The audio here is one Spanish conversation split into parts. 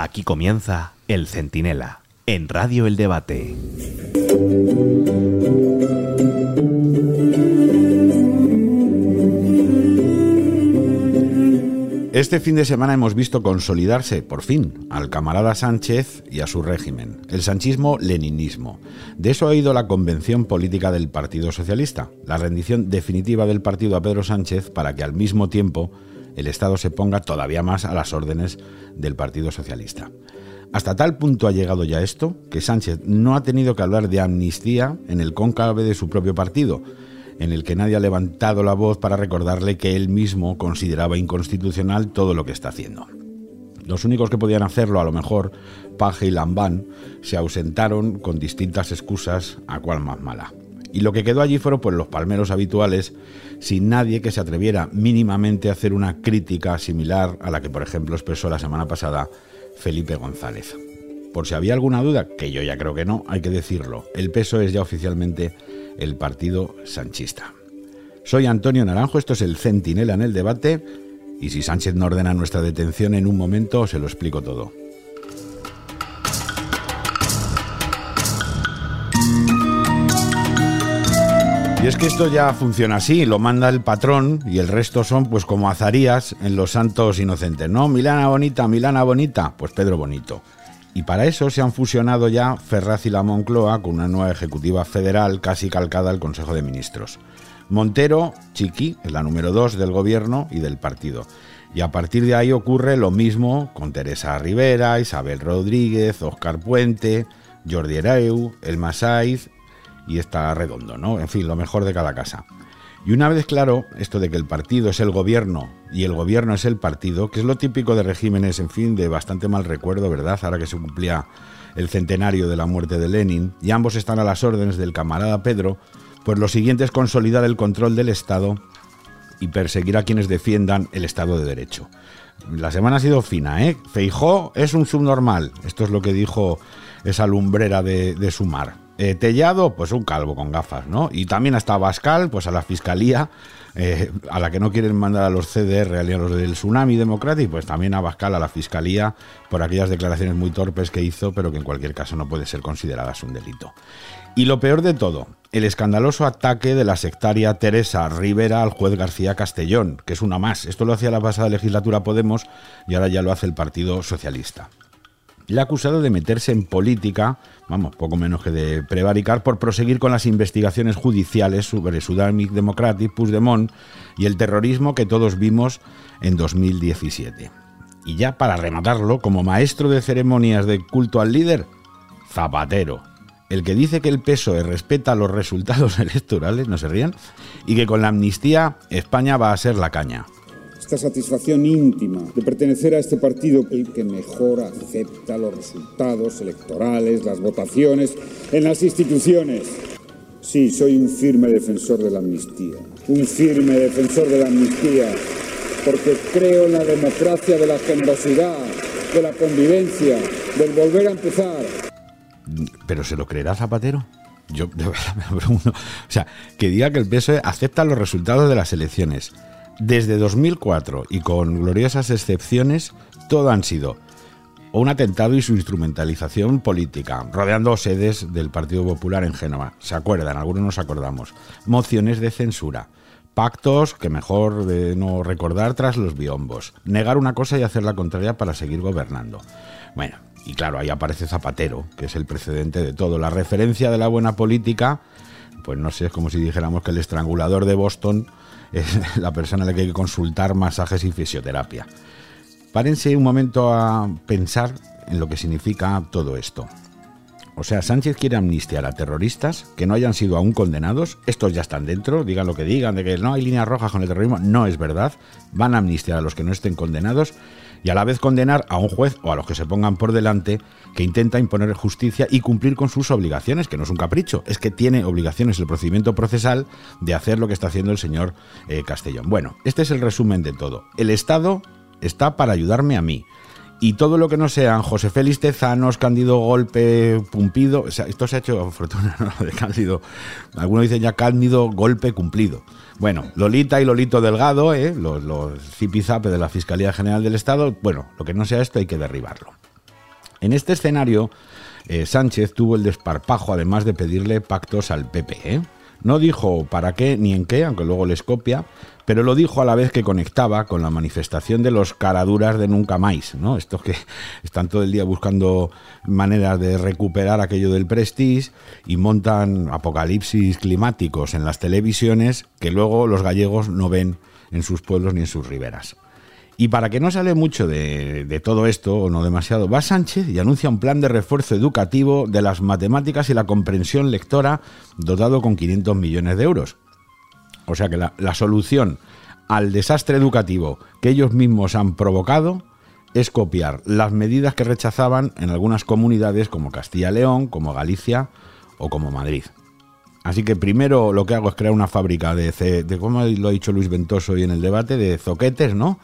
Aquí comienza El Centinela, en Radio El Debate. Este fin de semana hemos visto consolidarse, por fin, al camarada Sánchez y a su régimen, el sanchismo-leninismo. De eso ha ido la convención política del Partido Socialista, la rendición definitiva del partido a Pedro Sánchez para que al mismo tiempo el Estado se ponga todavía más a las órdenes del Partido Socialista. Hasta tal punto ha llegado ya esto que Sánchez no ha tenido que hablar de amnistía en el cóncave de su propio partido, en el que nadie ha levantado la voz para recordarle que él mismo consideraba inconstitucional todo lo que está haciendo. Los únicos que podían hacerlo, a lo mejor, Paje y Lambán, se ausentaron con distintas excusas, a cual más mala. Y lo que quedó allí fueron pues, los palmeros habituales, sin nadie que se atreviera mínimamente a hacer una crítica similar a la que, por ejemplo, expresó la semana pasada Felipe González. Por si había alguna duda, que yo ya creo que no, hay que decirlo, el peso es ya oficialmente el partido sanchista. Soy Antonio Naranjo, esto es el Centinela en el debate, y si Sánchez no ordena nuestra detención en un momento, se lo explico todo. Es que esto ya funciona así, lo manda el patrón y el resto son pues como azarías en los santos inocentes, ¿no? Milana Bonita, Milana Bonita, pues Pedro Bonito. Y para eso se han fusionado ya Ferraz y la Moncloa con una nueva ejecutiva federal casi calcada al Consejo de Ministros. Montero, Chiqui, es la número dos del gobierno y del partido. Y a partir de ahí ocurre lo mismo con Teresa Rivera, Isabel Rodríguez, Oscar Puente, Jordi Hereu, El Masaiz y está redondo, ¿no? En fin, lo mejor de cada casa. Y una vez claro, esto de que el partido es el gobierno y el gobierno es el partido, que es lo típico de regímenes, en fin, de bastante mal recuerdo, ¿verdad? Ahora que se cumplía el centenario de la muerte de Lenin, y ambos están a las órdenes del camarada Pedro, pues lo siguiente es consolidar el control del Estado y perseguir a quienes defiendan el Estado de Derecho. La semana ha sido fina, ¿eh? Feijó es un subnormal, esto es lo que dijo esa lumbrera de, de Sumar. Eh, Tellado, pues un calvo con gafas, ¿no? Y también hasta Bascal, pues a la fiscalía, eh, a la que no quieren mandar a los CDR, a los del Tsunami Democratic, pues también a Bascal, a la fiscalía, por aquellas declaraciones muy torpes que hizo, pero que en cualquier caso no puede ser consideradas un delito. Y lo peor de todo, el escandaloso ataque de la sectaria Teresa Rivera al juez García Castellón, que es una más. Esto lo hacía la pasada legislatura Podemos y ahora ya lo hace el Partido Socialista le ha acusado de meterse en política, vamos, poco menos que de prevaricar, por proseguir con las investigaciones judiciales sobre Sudanic Democratic, Puigdemont y el terrorismo que todos vimos en 2017. Y ya para rematarlo, como maestro de ceremonias de culto al líder, Zapatero, el que dice que el PSOE respeta los resultados electorales, no se rían, y que con la amnistía España va a ser la caña esta satisfacción íntima de pertenecer a este partido, el que mejor acepta los resultados electorales, las votaciones en las instituciones. Sí, soy un firme defensor de la amnistía, un firme defensor de la amnistía, porque creo en la democracia de la generosidad, de la convivencia, del volver a empezar. ¿Pero se lo creerá Zapatero? Yo de verdad me pregunto. O sea, que diga que el PSOE acepta los resultados de las elecciones desde 2004 y con gloriosas excepciones, todo han sido un atentado y su instrumentalización política, rodeando sedes del Partido Popular en Génova. ¿Se acuerdan? Algunos nos acordamos. Mociones de censura. Pactos que mejor de no recordar tras los biombos. Negar una cosa y hacer la contraria para seguir gobernando. Bueno, y claro, ahí aparece Zapatero, que es el precedente de todo. La referencia de la buena política, pues no sé, es como si dijéramos que el estrangulador de Boston es la persona a la que hay que consultar masajes y fisioterapia. Párense un momento a pensar en lo que significa todo esto. O sea, Sánchez quiere amnistiar a terroristas que no hayan sido aún condenados. Estos ya están dentro, digan lo que digan, de que no hay líneas rojas con el terrorismo. No es verdad. Van a amnistiar a los que no estén condenados y a la vez condenar a un juez o a los que se pongan por delante que intenta imponer justicia y cumplir con sus obligaciones, que no es un capricho, es que tiene obligaciones el procedimiento procesal de hacer lo que está haciendo el señor eh, Castellón. Bueno, este es el resumen de todo. El Estado está para ayudarme a mí. Y todo lo que no sean José Félix Tezanos, Cándido Golpe, Pumpido, esto se ha hecho, fortuna, de Cándido, algunos dicen ya Cándido Golpe Cumplido. Bueno, Lolita y Lolito Delgado, ¿eh? los, los zipizape de la Fiscalía General del Estado, bueno, lo que no sea esto hay que derribarlo. En este escenario, eh, Sánchez tuvo el desparpajo, además de pedirle pactos al PP. No dijo para qué ni en qué, aunque luego les copia, pero lo dijo a la vez que conectaba con la manifestación de los caraduras de nunca más, ¿no? Estos que están todo el día buscando maneras de recuperar aquello del prestige y montan apocalipsis climáticos en las televisiones que luego los gallegos no ven en sus pueblos ni en sus riberas. Y para que no sale mucho de, todo esto, o no demasiado, va Sánchez y anuncia un plan de refuerzo educativo de las matemáticas y la comprensión lectora dotado con 500 millones de euros. O sea que la, la solución al desastre educativo que ellos mismos han provocado es copiar las medidas que rechazaban en algunas comunidades como Castilla-León, como Galicia o como Madrid. Así que primero lo que hago es crear una fábrica de, de como lo ha dicho Luis Ventoso hoy en el debate, de zoquetes, ¿no?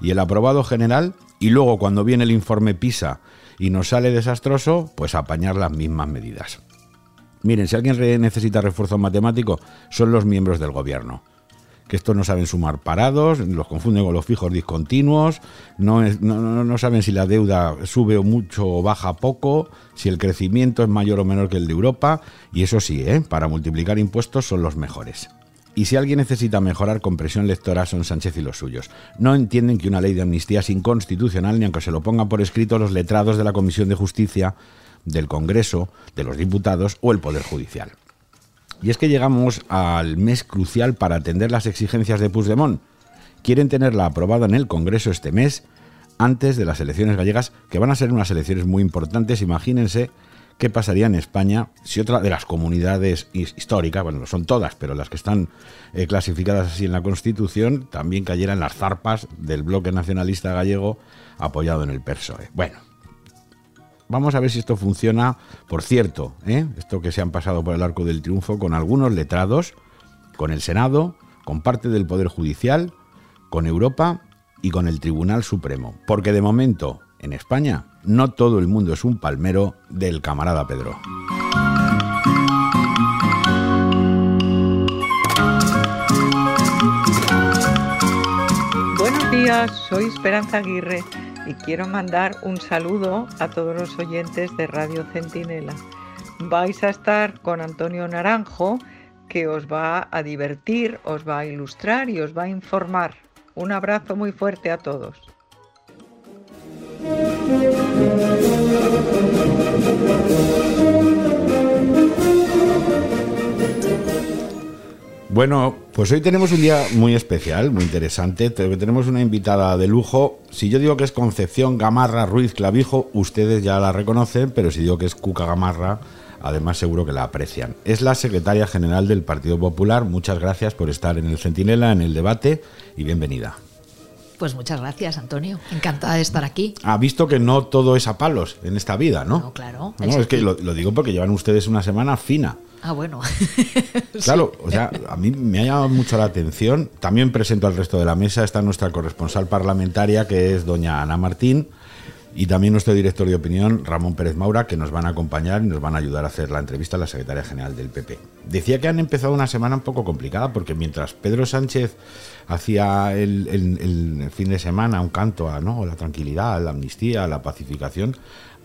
Y el aprobado general, y luego cuando viene el informe PISA y nos sale desastroso, pues apañar las mismas medidas. Miren, si alguien necesita refuerzo matemático, son los miembros del gobierno. Que estos no saben sumar parados, los confunden con los fijos discontinuos, no, es, no, no, saben si la deuda sube mucho o baja poco, si el crecimiento es mayor o menor que el de Europa, y eso sí, ¿eh? para multiplicar impuestos son los mejores. Y si alguien necesita mejorar compresión lectora son Sánchez y los suyos. No entienden que una ley de amnistía es inconstitucional ni aunque se lo pongan por escrito los letrados de la Comisión de Justicia del Congreso, de los diputados o el Poder Judicial. Y es que llegamos al mes crucial para atender las exigencias de Puigdemont. Quieren tenerla aprobada en el Congreso este mes, antes de las elecciones gallegas, que van a ser unas elecciones muy importantes. Imagínense qué pasaría en España si otra de las comunidades históricas, bueno, no son todas, pero las que están eh, clasificadas así en la Constitución, también cayeran las zarpas del bloque nacionalista gallego apoyado en el PSOE. Bueno, Vamos a ver si esto funciona. Por cierto, ¿eh? esto que se han pasado por el arco del triunfo con algunos letrados, con el Senado, con parte del Poder Judicial, con Europa y con el Tribunal Supremo. Porque de momento, en España, no todo el mundo es un palmero del camarada Pedro. Buenos días, soy Esperanza Aguirre y quiero mandar un saludo a todos los oyentes de Radio Centinela. Vais a estar con Antonio Naranjo, que os va a divertir, os va a ilustrar y os va a informar. Un abrazo muy fuerte a todos. Bueno, pues hoy tenemos un día muy especial, muy interesante. Tenemos una invitada de lujo. Si yo digo que es Concepción Gamarra Ruiz Clavijo, ustedes ya la reconocen, pero si digo que es Cuca Gamarra, además seguro que la aprecian. Es la secretaria general del Partido Popular. Muchas gracias por estar en el Centinela, en el debate, y bienvenida. Pues muchas gracias, Antonio. Encantada de estar aquí. Ha visto que no todo es a palos en esta vida, ¿no? No, claro. No, es que lo, lo digo porque llevan ustedes una semana fina. Ah, bueno. Claro, o sea, a mí me ha llamado mucho la atención. También presento al resto de la mesa. Está nuestra corresponsal parlamentaria, que es doña Ana Martín, y también nuestro director de opinión, Ramón Pérez Maura, que nos van a acompañar y nos van a ayudar a hacer la entrevista a la secretaria general del PP. Decía que han empezado una semana un poco complicada, porque mientras Pedro Sánchez hacía el, fin de semana un canto a ¿no? la tranquilidad, a la amnistía, a la pacificación,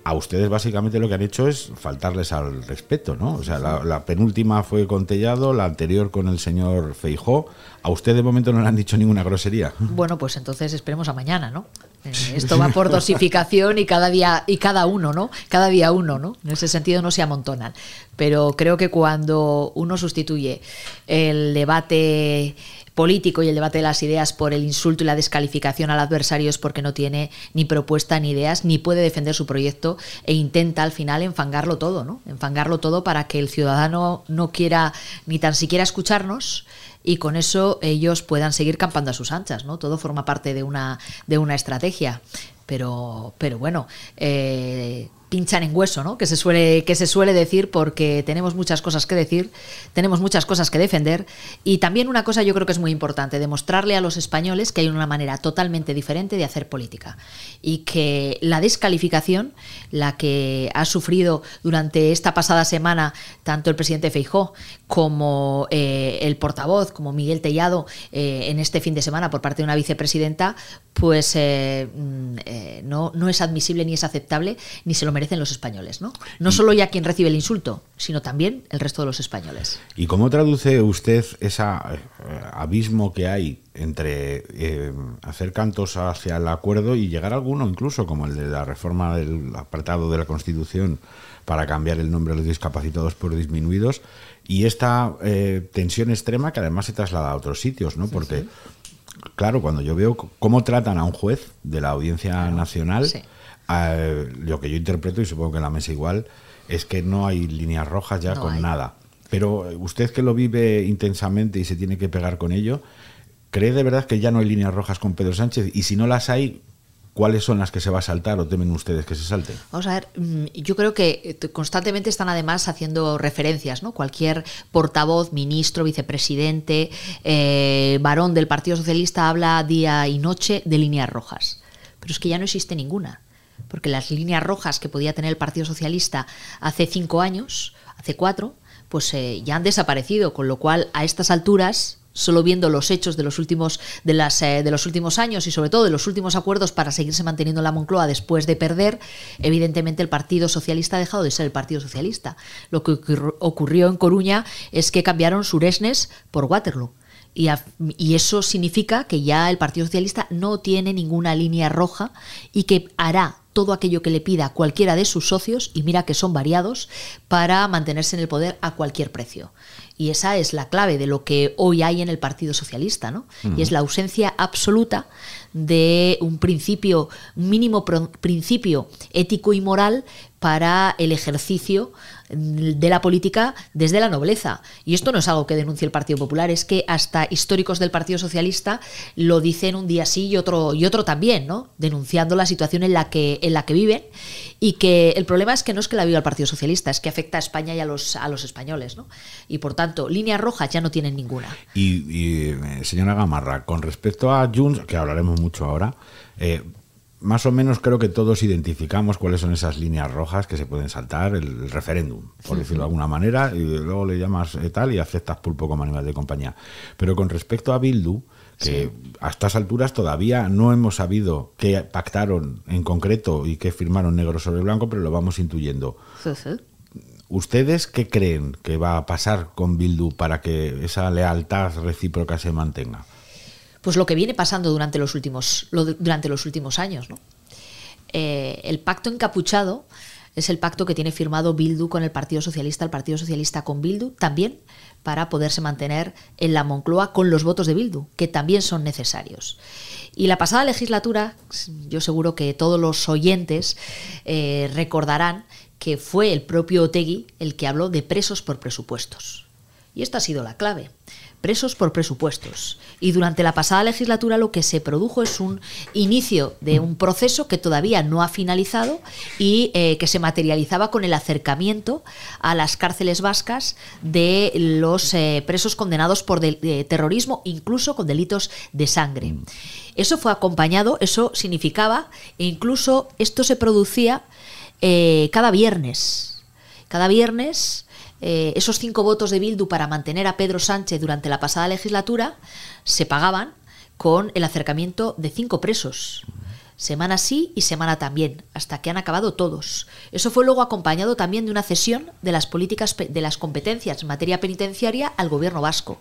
a ustedes básicamente lo que han hecho es faltarles al respeto, ¿no? O sea, la, penúltima fue con Tellado, la anterior con el señor Feijó. A usted de momento no le han dicho ninguna grosería. Bueno, pues entonces esperemos a mañana, ¿no? Eh, esto va por dosificación y cada día y cada uno, ¿no? Cada día uno, ¿no? En ese sentido no se amontonan. Pero creo que cuando uno sustituye el debate político y el debate de las ideas por el insulto y la descalificación al adversario es porque no tiene ni propuesta ni ideas, ni puede defender su proyecto e intenta al final enfangarlo todo, ¿no? Enfangarlo todo para que el ciudadano no quiera ni tan siquiera escucharnos y con eso ellos puedan seguir campando a sus anchas, ¿no? Todo forma parte de una, de una estrategia. Pero, pero bueno, eh, pinchan en hueso, ¿no? Que se suele que se suele decir porque tenemos muchas cosas que decir, tenemos muchas cosas que defender y también una cosa yo creo que es muy importante, demostrarle a los españoles que hay una manera totalmente diferente de hacer política y que la descalificación, la que ha sufrido durante esta pasada semana tanto el presidente Feijó como eh, el portavoz, como Miguel Tellado, eh, en este fin de semana por parte de una vicepresidenta, pues eh, mm, no, no es admisible ni es aceptable ni se lo merecen los españoles, ¿no? No solo ya quien recibe el insulto, sino también el resto de los españoles. ¿Y cómo traduce usted ese abismo que hay entre hacer cantos hacia el acuerdo y llegar a alguno, incluso como el de la reforma del apartado de la Constitución para cambiar el nombre de los discapacitados por disminuidos? y esta eh, tensión extrema que además se traslada a otros sitios, ¿no? Porque, claro, cuando yo veo cómo tratan a un juez de la Audiencia Nacional, lo que yo interpreto, y supongo que en la mesa igual, es que no hay líneas rojas ya con nada. Pero usted que lo vive intensamente y se tiene que pegar con ello, ¿cree de verdad que ya no hay líneas rojas con Pedro Sánchez? Y si no las hay, ¿Cuáles son las que se va a saltar o temen ustedes que se salten? Vamos a ver, mm, yo creo que eh, constantemente están además haciendo referencias, ¿no? Cualquier portavoz, ministro, vicepresidente, eh, varón del Partido Socialista habla día y noche de líneas rojas. Pero es que ya no existe ninguna. Porque las líneas rojas que podía tener el Partido Socialista hace cinco años, hace cuatro, pues eh, ya han desaparecido, con lo cual a estas alturas solo viendo los hechos de los últimos de las eh, de los últimos años y sobre todo de los últimos acuerdos para seguirse manteniendo en la Moncloa después de perder, evidentemente el Partido Socialista ha dejado de ser el Partido Socialista. Lo que ocurrió en Coruña es que cambiaron Suresnes por Waterloo. Y, y, eso significa que ya el Partido Socialista no tiene ninguna línea roja y que hará todo aquello que le pida cualquiera de sus socios, y mira que son variados, para mantenerse en el poder a cualquier precio. Y esa es la clave de lo que hoy hay en el Partido Socialista, ¿no? Y es la ausencia absoluta de un principio, un mínimo principio ético y moral para el ejercicio de la política desde la nobleza. Y esto no es algo que denuncie el Partido Popular, es que hasta históricos del Partido Socialista lo dicen un día sí y otro, y otro también, ¿no? Denunciando la situación en la que, en la que viven. Y que el problema es que no es que la viva el Partido Socialista, es que afecta a España y a los, a los españoles, ¿no? Y por tanto, líneas rojas ya no tienen ninguna. Y, eh, señora Gamarra, con respecto a Junts, que hablaremos mucho ahora, eh, más o menos creo que todos identificamos cuáles son esas líneas rojas que se pueden saltar, el, referéndum, por decirlo de alguna manera, y luego le llamas eh, tal y aceptas pulpo como animal de compañía. Pero con respecto a Bildu, que a estas alturas todavía no hemos sabido qué pactaron en concreto y qué firmaron negro sobre blanco, pero lo vamos intuyendo. ¿Ustedes qué creen que va a pasar con Bildu para que esa lealtad recíproca se mantenga? Pues lo que viene pasando durante los últimos, durante los últimos años. Eh, el pacto encapuchado es el pacto que tiene firmado Bildu con el Partido Socialista, el Partido Socialista con Bildu, también para poderse mantener en la Moncloa con los votos de Bildu, que también son necesarios. Y la pasada legislatura, yo seguro que todos los oyentes eh, recordarán que fue el propio Otegui el que habló de presos por presupuestos. Y esta ha sido la clave presos por presupuestos. Y durante la pasada legislatura lo que se produjo es un inicio de un proceso que todavía no ha finalizado y eh, que se materializaba con el acercamiento a las cárceles vascas de los eh, presos condenados por terrorismo, incluso con delitos de sangre. Eso fue acompañado, eso significaba, e incluso esto se producía eh, cada viernes. Cada viernes eh, esos cinco votos de Bildu para mantener a Pedro Sánchez durante la pasada legislatura se pagaban con el acercamiento de cinco presos. Semana sí y semana también, hasta que han acabado todos. Eso fue luego acompañado también de una cesión de las políticas de las competencias en materia penitenciaria al gobierno vasco.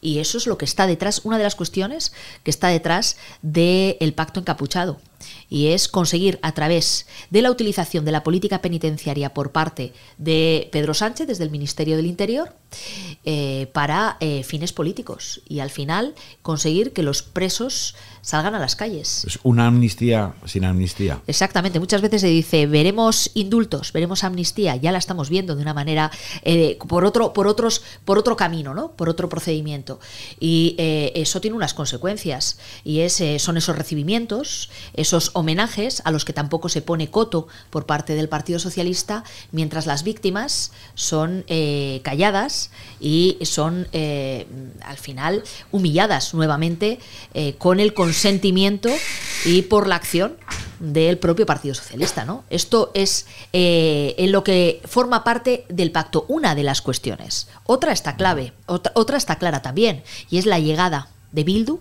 Y eso es lo que está detrás, una de las cuestiones que está detrás del pacto encapuchado. Y es conseguir a través de la utilización de la política penitenciaria por parte de Pedro Sánchez desde el Ministerio del Interior eh, para eh, fines políticos. Y al final conseguir que los presos salgan a las calles. Es una amnistía sin amnistía. Exactamente. Muchas veces se dice, veremos indultos, veremos amnistía. Ya la estamos viendo de una manera, eh, por, otro, por, otros, por otro camino, ¿no? por otro procedimiento. Y eso tiene unas consecuencias. Y es, son esos recibimientos, esos esos homenajes a los que tampoco se pone coto por parte del Partido Socialista, mientras las víctimas son eh, calladas y son eh, al final humilladas nuevamente eh, con el consentimiento y por la acción del propio Partido Socialista. ¿no? Esto es en lo que forma parte del pacto una de las cuestiones. Otra está clave, otra, otra está clara también, y es la llegada de Bildu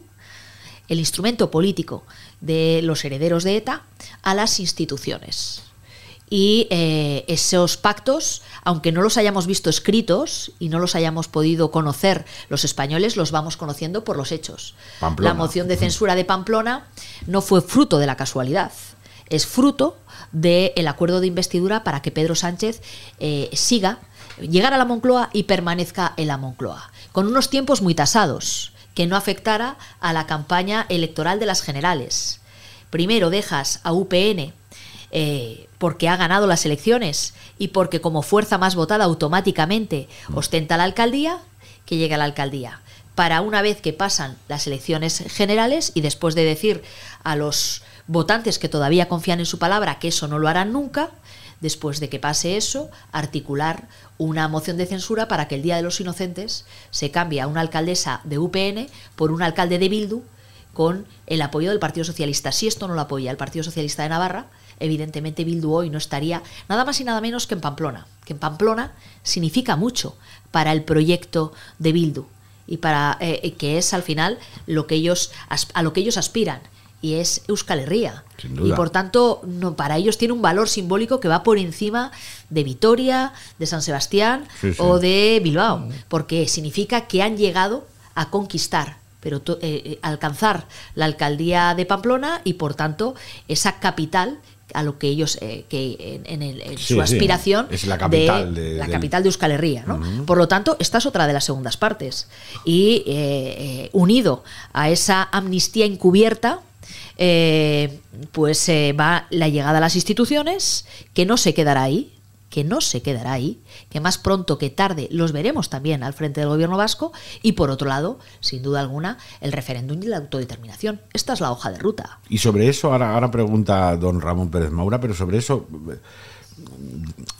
el instrumento político de los herederos de ETA a las instituciones. Y eh, esos pactos, aunque no los hayamos visto escritos y no los hayamos podido conocer los españoles, los vamos conociendo por los hechos. La moción de censura de Pamplona no fue fruto de la casualidad, es fruto del acuerdo de investidura para que Pedro Sánchez eh, siga, llegar a la Moncloa y permanezca en la Moncloa, con unos tiempos muy tasados que no afectara a la campaña electoral de las generales. Primero dejas a UPN eh, porque ha ganado las elecciones y porque como fuerza más votada automáticamente ostenta la alcaldía, que llegue a la alcaldía. Para una vez que pasan las elecciones generales y después de decir a los votantes que todavía confían en su palabra que eso no lo harán nunca, después de que pase eso, articular una moción de censura para que el Día de los Inocentes se cambie a una alcaldesa de UPN por un alcalde de Bildu con el apoyo del Partido Socialista. Si esto no lo apoya el Partido Socialista de Navarra, evidentemente Bildu hoy no estaría nada más y nada menos que en Pamplona, que en Pamplona significa mucho para el proyecto de Bildu y para eh, que es al final lo que ellos a lo que ellos aspiran y es Euskal Herria. Y por tanto, no, para ellos tiene un valor simbólico que va por encima de Vitoria, de San Sebastián o de Bilbao, porque significa que han llegado a conquistar pero eh, eh, alcanzar la alcaldía de Pamplona y por tanto esa capital a lo que ellos eh, que en, su aspiración es la capital de, la capital de Euskal Herria ¿no? por lo tanto esta es otra de las segundas partes y unido a esa amnistía encubierta eh, pues eh, va la llegada a las instituciones, que no se quedará ahí, que no se quedará ahí, que más pronto que tarde los veremos también al frente del gobierno vasco, y por otro lado, sin duda alguna, el referéndum y la autodeterminación. Esta es la hoja de ruta. Y sobre eso, ahora, ahora pregunta don Ramón Pérez Maura, pero sobre eso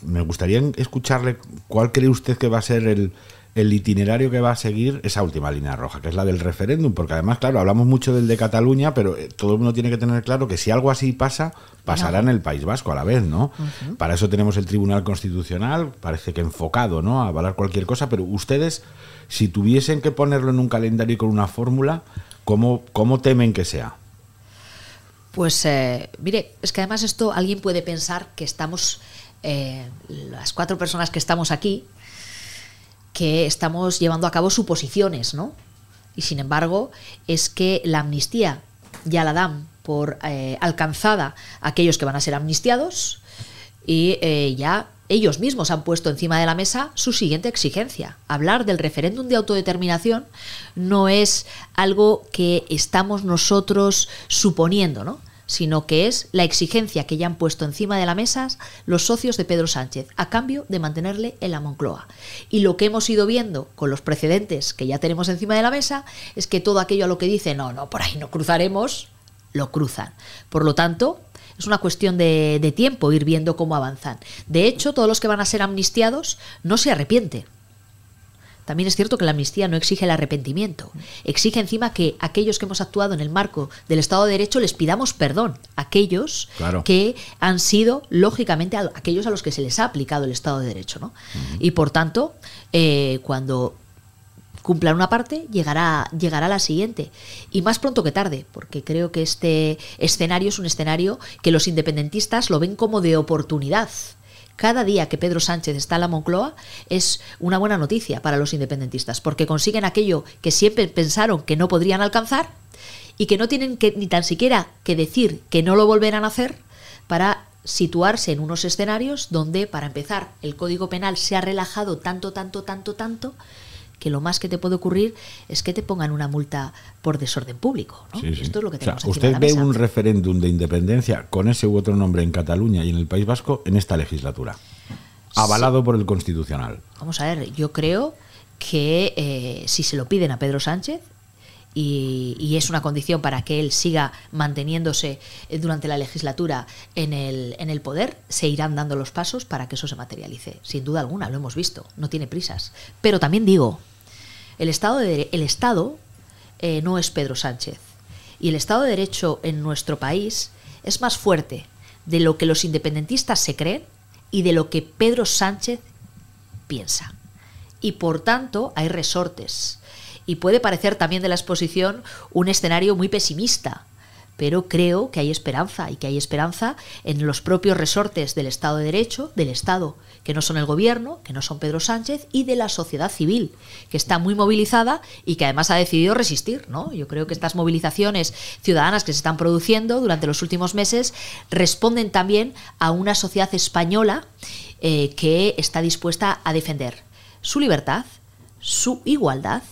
me gustaría escucharle cuál cree usted que va a ser el, el itinerario que va a seguir esa última línea roja, que es la del referéndum, porque además, claro, hablamos mucho del de Cataluña, pero eh, todo el mundo tiene que tener claro que si algo así pasa, pasará en el País Vasco a la vez, ¿no? Para eso tenemos el Tribunal Constitucional, parece que enfocado, ¿no? A avalar cualquier cosa, pero ustedes, si tuviesen que ponerlo en un calendario y con una fórmula, ¿cómo, cómo temen que sea? Pues eh, mire, es que además esto alguien puede pensar que estamos, eh, las cuatro personas que estamos aquí, que estamos llevando a cabo suposiciones, ¿no? Y sin embargo, es que la amnistía ya la dan por eh, alcanzada aquellos que van a ser amnistiados y eh, ya ellos mismos han puesto encima de la mesa su siguiente exigencia. Hablar del referéndum de autodeterminación no es algo que estamos nosotros suponiendo, ¿no? Sino que es la exigencia que ya han puesto encima de la mesa los socios de Pedro Sánchez, a cambio de mantenerle en la Moncloa. Y lo que hemos ido viendo con los precedentes que ya tenemos encima de la mesa es que todo aquello a lo que dice, no, no, por ahí no cruzaremos, lo cruzan. Por lo tanto, es una cuestión de, de tiempo ir viendo cómo avanzan. De hecho, todos los que van a ser amnistiados no se arrepienten también es cierto que la amnistía no exige el arrepentimiento. Exige encima que aquellos que hemos actuado en el marco del Estado de Derecho les pidamos perdón. Aquellos que han sido, lógicamente, aquellos a los que se les ha aplicado el Estado de Derecho. ¿no? Y por tanto, eh, cuando cumplan una parte, llegará, llegará la siguiente. Y más pronto que tarde, porque creo que este escenario es un escenario que los independentistas lo ven como de oportunidad cada día que Pedro Sánchez está en la Moncloa es una buena noticia para los independentistas, porque consiguen aquello que siempre pensaron que no podrían alcanzar y que no tienen que, ni tan siquiera que decir que no lo volverán a hacer para situarse en unos escenarios donde, para empezar, el Código Penal se ha relajado tanto, tanto, tanto, tanto, que lo más que te puede ocurrir es que te pongan una multa por desorden público. Esto es lo que tenemos Usted ve un referéndum de independencia con ese u otro nombre en Cataluña y en el País Vasco en esta legislatura, avalado por el Constitucional. Vamos a ver, yo creo que eh, si se lo piden a Pedro Sánchez y, es una condición para que él siga manteniéndose eh, durante la legislatura en el, en el poder, se irán dando los pasos para que eso se materialice. Sin duda alguna, lo hemos visto, no tiene prisas. Pero también digo, el Estado, el Estado eh, no es Pedro Sánchez. Y el Estado de Derecho en nuestro país es más fuerte de lo que los independentistas se creen y de lo que Pedro Sánchez piensa. Y por tanto hay resortes y puede parecer también de la exposición un escenario muy pesimista, pero creo que hay esperanza y que hay esperanza en los propios resortes del Estado de Derecho, del Estado, que no son el gobierno, que no son Pedro Sánchez, y de la sociedad civil, que está muy movilizada y que además ha decidido resistir. ¿no? Yo creo que estas movilizaciones ciudadanas que se están produciendo durante los últimos meses responden también a una sociedad española eh, que está dispuesta a defender su libertad, su igualdad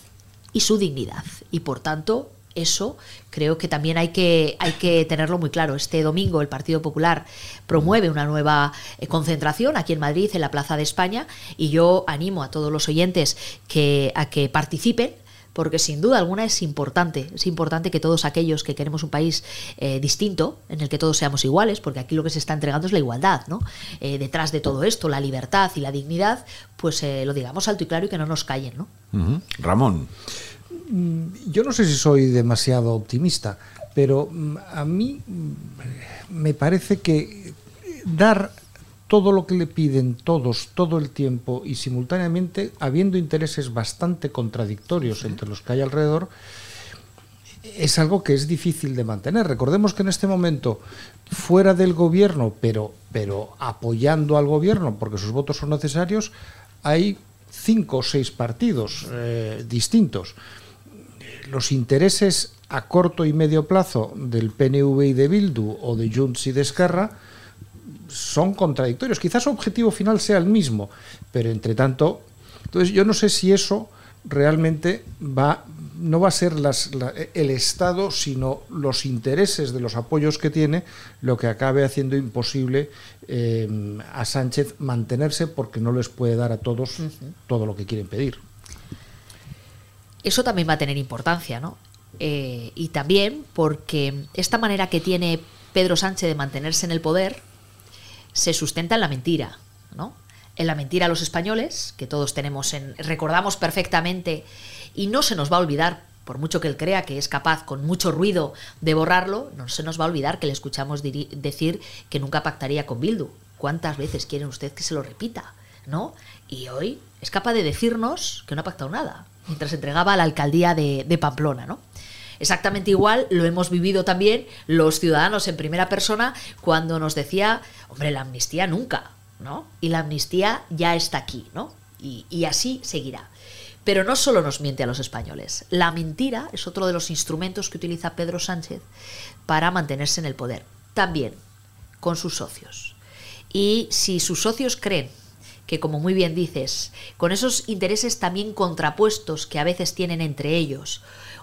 y su dignidad. Y por tanto, eso creo que también hay que, hay que tenerlo muy claro. Este domingo el Partido Popular promueve una nueva eh, concentración aquí en Madrid, en la Plaza de España, y yo animo a todos los oyentes que, a que participen porque sin duda alguna es importante, es importante que todos aquellos que queremos un país eh, distinto, en el que todos seamos iguales, porque aquí lo que se está entregando es la igualdad, ¿no? Eh, detrás de todo esto, la libertad y la dignidad, pues lo digamos alto y claro y que no nos callen, ¿no? Ramón. Mm, yo no sé si soy demasiado optimista, pero mm, a mí mm, me parece que dar todo lo que le piden todos todo el tiempo y simultáneamente habiendo intereses bastante contradictorios entre los que hay alrededor, es algo que es difícil de mantener. Recordemos que en este momento, fuera del gobierno, pero, pero apoyando al gobierno, porque sus votos son necesarios, hay cinco o seis partidos eh, distintos los intereses a corto y medio plazo del PNV y de Bildu o de Junts y de Esquerra son contradictorios. Quizás su objetivo final sea el mismo, pero entre tanto, entonces yo no sé si eso realmente va no va a ser el Estado, sino los intereses de los apoyos que tiene, lo que acabe haciendo imposible eh, a Sánchez mantenerse porque no les puede dar a todos todo lo que quieren pedir eso también va a tener importancia, ¿no? Eh, y también porque esta manera que tiene Pedro Sánchez de mantenerse en el poder se sustenta en la mentira, ¿no? En la mentira a los españoles, que todos tenemos en, recordamos perfectamente, y no se nos va a olvidar, por mucho que él crea que es capaz con mucho ruido de borrarlo, no se nos va a olvidar que le escuchamos decir que nunca pactaría con Bildu. ¿Cuántas veces quieren usted que se lo repita? ¿No? Y hoy es capaz de decirnos que no ha pactado nada mientras entregaba a la alcaldía de, Pamplona, ¿no? Exactamente igual lo hemos vivido también los ciudadanos en primera persona cuando nos decía, hombre, la amnistía nunca, ¿no? Y la amnistía ya está aquí, ¿no? Y, y así seguirá. Pero no solo nos miente a los españoles. La mentira es otro de los instrumentos que utiliza Pedro Sánchez para mantenerse en el poder. También con sus socios. Y si sus socios creen que como muy bien dices, con esos intereses también contrapuestos que a veces tienen entre ellos,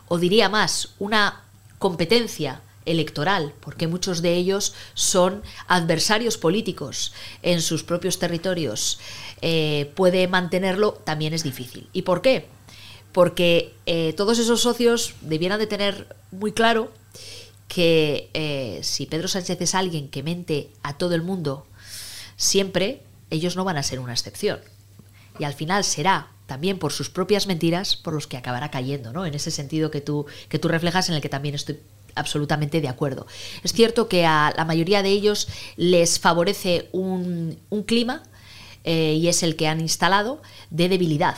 o diría más, una competencia electoral, porque muchos de ellos son adversarios políticos en sus propios territorios, eh, puede mantenerlo, también es difícil. ¿Y por qué? Porque eh, todos esos socios debieran de tener muy claro que eh, si Pedro Sánchez es alguien que mente a todo el mundo siempre, ellos no van a ser una excepción. Y al final será también por sus propias mentiras por los que acabará cayendo, ¿no? En ese sentido que tú, que tú reflejas, en el que también estoy absolutamente de acuerdo. Es cierto que a la mayoría de ellos les favorece un, clima, eh, y es el que han instalado, de debilidad,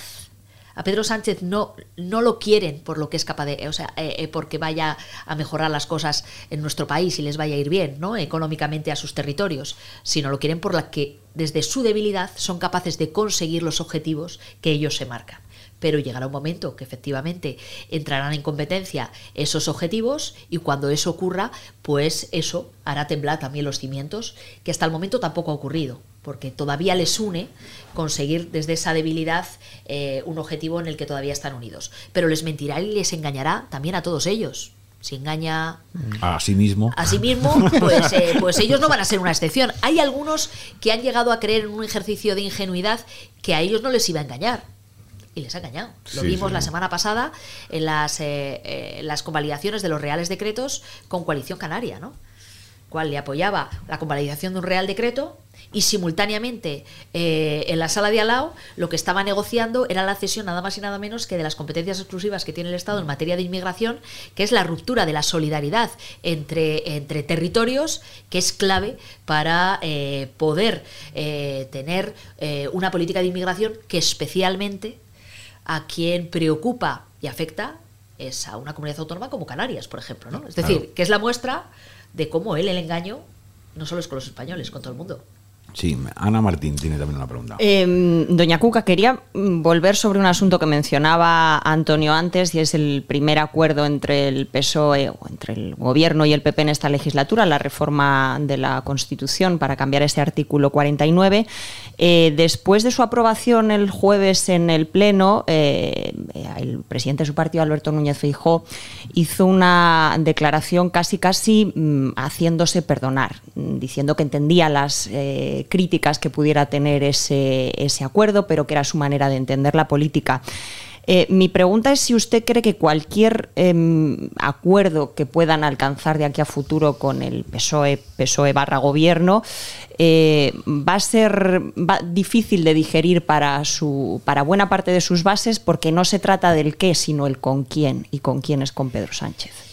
a Pedro Sánchez no, no lo quieren por lo que es capaz de, o sea, eh, eh, porque vaya a mejorar las cosas en nuestro país y les vaya a ir bien, ¿no? Económicamente a sus territorios, sino lo quieren por la que desde su debilidad son capaces de conseguir los objetivos que ellos se marcan pero llegará un momento que efectivamente entrarán en competencia esos objetivos y cuando eso ocurra, pues eso hará temblar también los cimientos, que hasta el momento tampoco ha ocurrido porque todavía les une conseguir desde esa debilidad eh, un objetivo en el que todavía están unidos. Pero les mentirá y les engañará también a todos ellos. Si engaña a sí mismo, a sí mismo pues, eh, pues ellos no van a ser una excepción. Hay algunos que han llegado a creer en un ejercicio de ingenuidad que a ellos no les iba a engañar. y les ha engañado. Lo Sí, vimos sí. la semana pasada en las, eh, eh, las convalidaciones de los reales decretos con coalición canaria, ¿no? Cual le apoyaba la convalidación de un real decreto y simultáneamente eh, en la sala de al lado lo que estaba negociando era la cesión nada más y nada menos que de las competencias exclusivas que tiene el Estado en materia de inmigración, que es la ruptura de la solidaridad entre, entre territorios, que es clave para eh, poder eh, tener una política de inmigración que especialmente a quien preocupa y afecta es a una comunidad autónoma como Canarias, por ejemplo. ¿no? Es decir, Claro. que es la muestra de cómo él el engaño no solo es con los españoles, con todo el mundo. Sí, Ana Martín tiene también una pregunta. Eh, doña Cuca, quería mm, volver sobre un asunto que mencionaba Antonio antes y es el primer acuerdo entre el PSOE o entre el gobierno y el PP en esta legislatura, la reforma de la Constitución para cambiar ese artículo 49. Eh, después de su aprobación el jueves en el Pleno, eh, el presidente de su partido, Alberto Núñez Feijó, hizo una declaración casi casi mm, haciéndose perdonar, mm, diciendo que entendía las críticas que pudiera tener ese, ese acuerdo, pero que era su manera de entender la política. Eh, mi pregunta es si usted cree que cualquier em, acuerdo que puedan alcanzar de aquí a futuro con el PSOE, PSOE barra gobierno, eh, va a ser difícil de digerir para, su, para buena parte de sus bases porque no se trata del qué, sino el con quién y con quién es con Pedro Sánchez.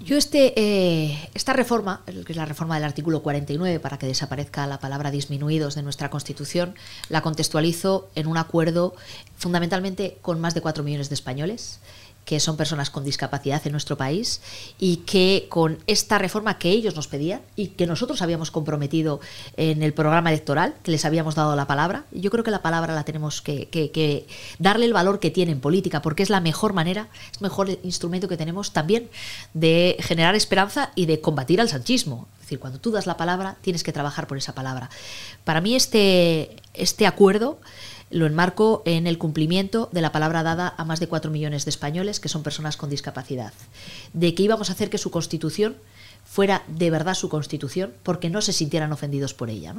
Yo este, eh, esta reforma, que es la reforma del artículo 49 para que desaparezca la palabra disminuidos de nuestra Constitución, la contextualizo en un acuerdo fundamentalmente con más de 4 millones de españoles que son personas con discapacidad en nuestro país y que con esta reforma que ellos nos pedían y que nosotros habíamos comprometido en el programa electoral, que les habíamos dado la palabra, yo creo que la palabra la tenemos que darle el valor que tiene en política, porque es la mejor manera, es el mejor instrumento que tenemos también de generar esperanza y de combatir al sanchismo. Es decir, cuando tú das la palabra, tienes que trabajar por esa palabra. Para mí este, este acuerdo lo enmarco en el cumplimiento de la palabra dada a más de 4 millones de españoles que son personas con discapacidad, de que íbamos a hacer que su constitución fuera de verdad su constitución porque no se sintieran ofendidos por ella.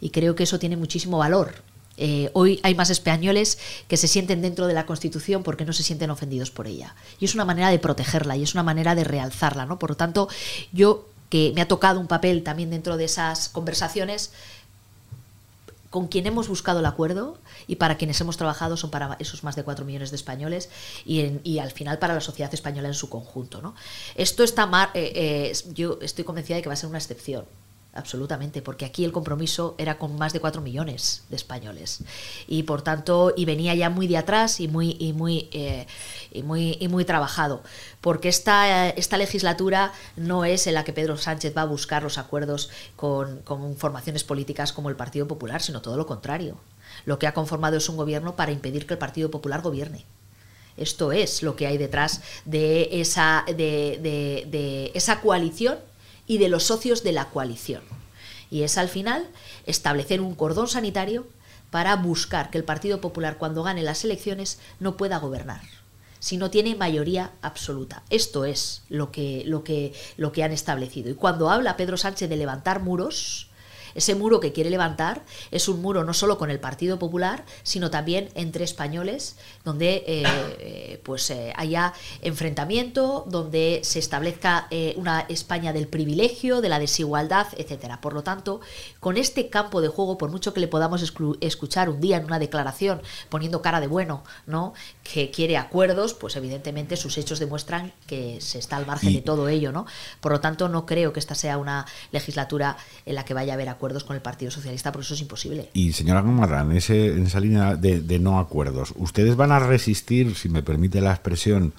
Y creo que eso tiene muchísimo valor. Eh, hoy hay más españoles que se sienten dentro de la Constitución porque no se sienten ofendidos por ella. Y es una manera de protegerla y es una manera de realzarla. ¿no? Por lo tanto, yo que me ha tocado un papel también dentro de esas conversaciones, con quien hemos buscado el acuerdo y para quienes hemos trabajado son para esos más de 4 millones de españoles y, en- y al final para la sociedad española en su conjunto. ¿no? Esto está mar- eh, eh, yo estoy convencida de que va a ser una excepción. Absolutamente, porque aquí el compromiso era con más de 4 millones de españoles. Y por tanto, y venía ya muy de atrás y muy, y muy, eh, y muy, y muy trabajado. Porque esta, esta legislatura no es en la que Pedro Sánchez va a buscar los acuerdos con, con formaciones políticas como el Partido Popular, sino todo lo contrario. Lo que ha conformado es un gobierno para impedir que el Partido Popular gobierne. Esto es lo que hay detrás de esa, de, de- de esa coalición y de los socios de la coalición. Y es al final establecer un cordón sanitario para buscar que el Partido Popular cuando gane las elecciones no pueda gobernar si no tiene mayoría absoluta. Esto es lo que, lo que, lo que han establecido. Y cuando habla Pedro Sánchez de levantar muros, ese muro que quiere levantar es un muro no solo con el Partido Popular, sino también entre españoles, donde eh, eh, pues eh, haya enfrentamiento, donde se establezca eh, una España del privilegio, de la desigualdad, etcétera. Por lo tanto, con este campo de juego, por mucho que le podamos escuchar un día en una declaración poniendo cara de bueno, ¿no? que quiere acuerdos, pues evidentemente sus hechos demuestran que se está al margen Y- de todo ello, ¿no? Por lo tanto, no creo que esta sea una legislatura en la que vaya a haber acuerdos con el Partido Socialista, porque eso es imposible. Y señora Gamarra, en, ese, en esa línea de, de no acuerdos, ¿ustedes van a resistir, si me permite la expresión,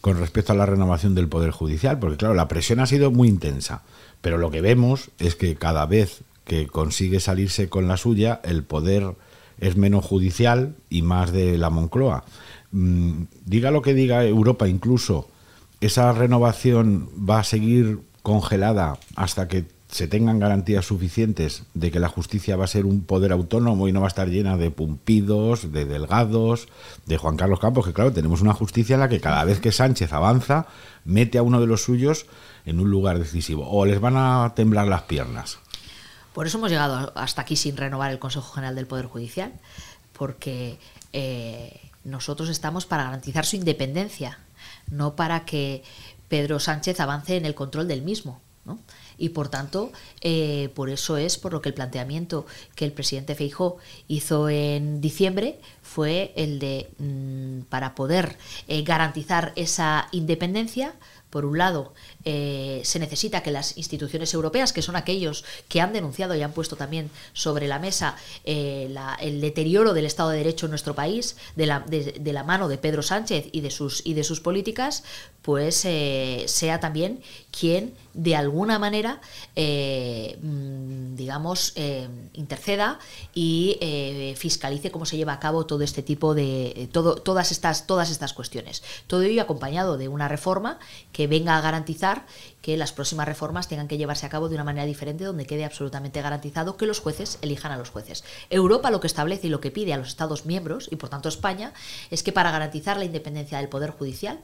con respecto a la renovación del Poder Judicial? Porque claro, la presión ha sido muy intensa, pero lo que vemos es que cada vez que consigue salirse con la suya, el poder es menos judicial y más de la Moncloa. Mm, diga lo que diga Europa, incluso esa renovación va a seguir congelada hasta que se tengan garantías suficientes de que la justicia va a ser un poder autónomo y no va a estar llena de pumpidos, de delgados, de Juan Carlos Campos, que claro, tenemos una justicia en la que cada vez que Sánchez avanza, mete a uno de los suyos en un lugar decisivo. O les van a temblar las piernas. Por eso hemos llegado hasta aquí sin renovar el Consejo General del Poder Judicial, porque eh, nosotros estamos para garantizar su independencia, no para que Pedro Sánchez avance en el control del mismo. ¿no? Y por tanto, eh, por eso es por lo que el planteamiento que el presidente Feijó hizo en diciembre fue el de, mm, para poder eh, garantizar esa independencia, por un lado, eh, se necesita que las instituciones europeas, que son aquellos que han denunciado y han puesto también sobre la mesa eh, el deterioro del Estado de Derecho en nuestro país, de la, de- la mano de Pedro Sánchez y de sus, y de sus políticas, pues eh, sea también quien de alguna manera, mm, digamos, interceda y fiscalice cómo se lleva a cabo todo este tipo de todo, todas estas todas estas cuestiones. Todo ello acompañado de una reforma que venga a garantizar que las próximas reformas tengan que llevarse a cabo de una manera diferente, donde quede absolutamente garantizado que los jueces elijan a los jueces. Europa lo que establece y lo que pide a los Estados miembros, y por tanto España, es que para garantizar la independencia del Poder Judicial,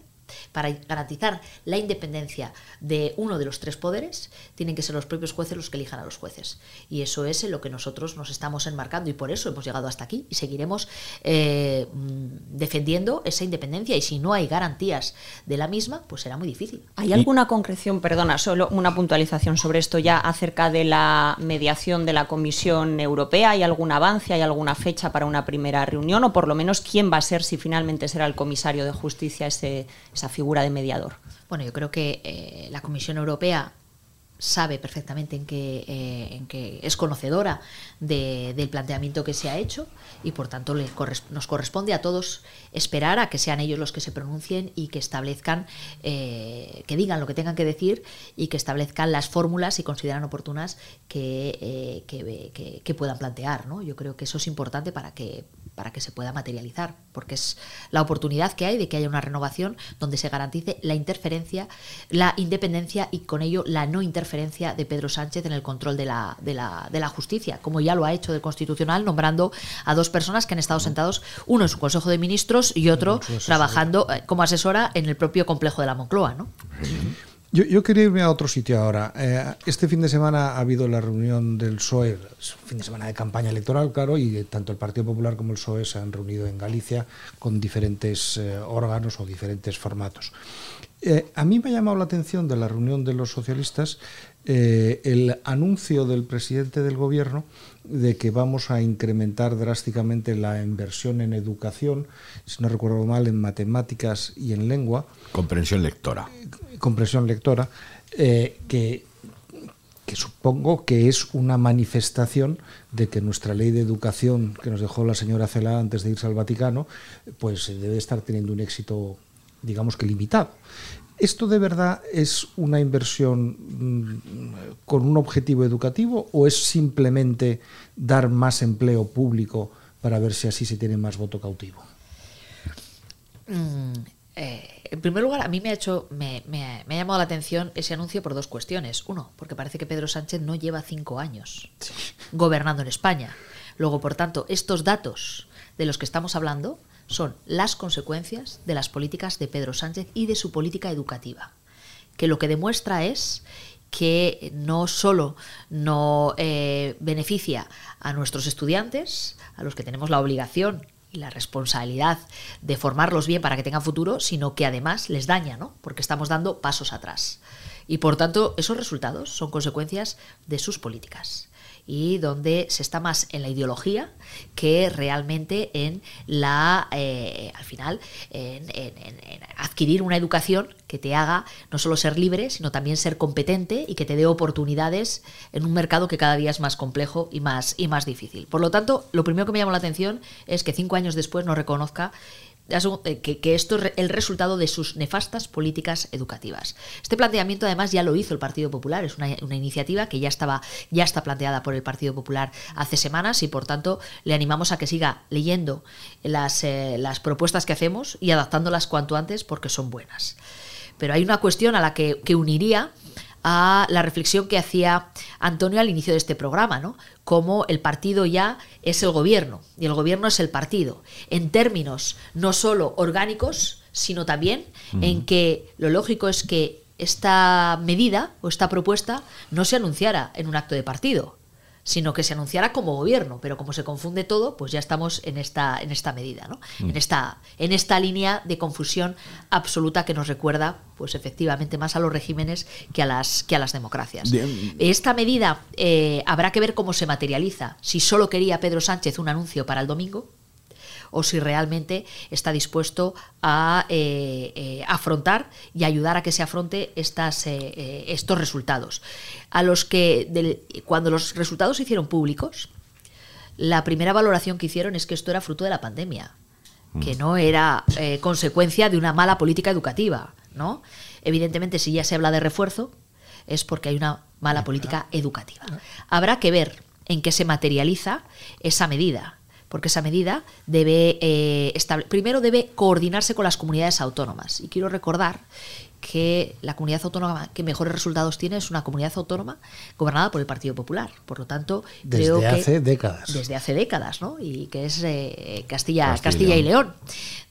para garantizar la independencia de uno de los tres poderes, tienen que ser los propios jueces los que elijan a los jueces. Y eso es en lo que nosotros nos estamos enmarcando y por eso hemos llegado hasta aquí y seguiremos eh, mm, defendiendo esa independencia. Y si no hay garantías de la misma, pues será muy difícil. ¿Hay alguna concreción, perdona, solo una puntualización sobre esto ya acerca de la mediación de la Comisión Europea? ¿Hay algún avance, hay alguna fecha para una primera reunión o por lo menos quién va a ser si finalmente será el comisario de justicia ese, esa figura de mediador? Bueno, yo creo que eh, la Comisión Europea sabe perfectamente en que, eh, en que es conocedora de- del planteamiento que se ha hecho y por tanto nos corresponde a todos esperar a que sean ellos los que se pronuncien y que establezcan, eh, que digan lo que tengan que decir y que establezcan las fórmulas si consideran oportunas que, que, que- que puedan plantear. ¿no? Yo creo que eso es importante para que, para que se pueda materializar, porque es la oportunidad que hay de que haya una renovación donde se garantice la interferencia, la independencia y con ello la no interferencia de Pedro Sánchez en el control de la, de la, de la justicia, como ya lo ha hecho del Constitucional, nombrando a dos personas que han estado sentados, uno en su Consejo de Ministros y otro trabajando eh, como asesora en el propio complejo de la Moncloa. ¿no? Yo, yo quería irme a otro sitio ahora. Eh, este fin de semana ha habido la reunión del PSOE, fin de semana de campaña electoral, claro, y tanto el Partido Popular como el PSOE se han reunido en Galicia con diferentes eh, órganos o diferentes formatos. Eh, a mí me ha llamado la atención de la reunión de los socialistas eh, el anuncio del presidente del gobierno de que vamos a incrementar drásticamente la inversión en educación, si no recuerdo mal, en matemáticas y en lengua Comprensión lectora. Comprensión lectora, eh, que, que supongo que es una manifestación de que nuestra ley de educación que nos dejó la señora Cela antes de irse al Vaticano, pues eh, debe estar teniendo un éxito, digamos que limitado. ¿Esto de verdad es una inversión mm, con un objetivo educativo o es simplemente dar más empleo público para ver si así se tiene más voto cautivo? Eh, en primer lugar, a mí me ha hecho, me, me- me ha llamado la atención ese anuncio por dos cuestiones. Uno, porque parece que Pedro Sánchez no lleva cinco años gobernando en España. Luego, por tanto, estos datos de los que estamos hablando son las consecuencias de las políticas de Pedro Sánchez y de su política educativa, que lo que demuestra es que no solo no eh, beneficia a nuestros estudiantes, a los que tenemos la obligación la responsabilidad de formarlos bien para que tengan futuro, sino que además les daña, ¿no? Porque estamos dando pasos atrás. Y por tanto, esos resultados son consecuencias de sus políticas y donde se está más en la ideología que realmente en la, eh, al final, en, adquirir una educación que te haga no solo ser libre, sino también ser competente y que te dé oportunidades en un mercado que cada día es más complejo y más, y más difícil. Por lo tanto, lo primero que me llamó la atención es que cinco años después no reconozca que, que esto es el resultado de sus nefastas políticas educativas. Este planteamiento además ya lo hizo el Partido Popular, es una, una iniciativa que ya estaba ya está planteada por el Partido Popular hace semanas y por tanto le animamos a que siga leyendo las, eh, las propuestas que hacemos y adaptándolas cuanto antes porque son buenas. Pero hay una cuestión a la que, que uniría a la reflexión que hacía Antonio al inicio de este programa, ¿no? Cómo el partido ya es el gobierno y el gobierno es el partido, en términos no solo orgánicos, sino también en que lo lógico es que esta medida o esta propuesta no se anunciara en un acto de partido, sino que se anunciara como gobierno, pero como se confunde todo, pues ya estamos en esta, en esta medida, ¿no? Mm. en, esta, en esta línea de confusión absoluta que nos recuerda, pues efectivamente, más a los regímenes que a las, que a las democracias. Bien. Esta medida eh, habrá que ver cómo se materializa, si solo quería Pedro Sánchez un anuncio para el domingo, o si realmente está dispuesto a eh, eh, afrontar y ayudar a que se afronte estas, eh, estos resultados. A los que, del- cuando los resultados se hicieron públicos, la primera valoración que hicieron es que esto era fruto de la pandemia, que no era consecuencia de una mala política educativa, ¿no? Evidentemente, si ya se habla de refuerzo, es porque hay una mala política educativa. Habrá que ver en qué se materializa esa medida, porque esa medida debe eh, primero debe coordinarse con las comunidades autónomas. Y quiero recordar que la comunidad autónoma que mejores resultados tiene es una comunidad autónoma gobernada por el Partido Popular. Por lo tanto, Desde creo que hace décadas. desde hace décadas, ¿no? Y que es eh, Castilla, Castilla y Castilla y León.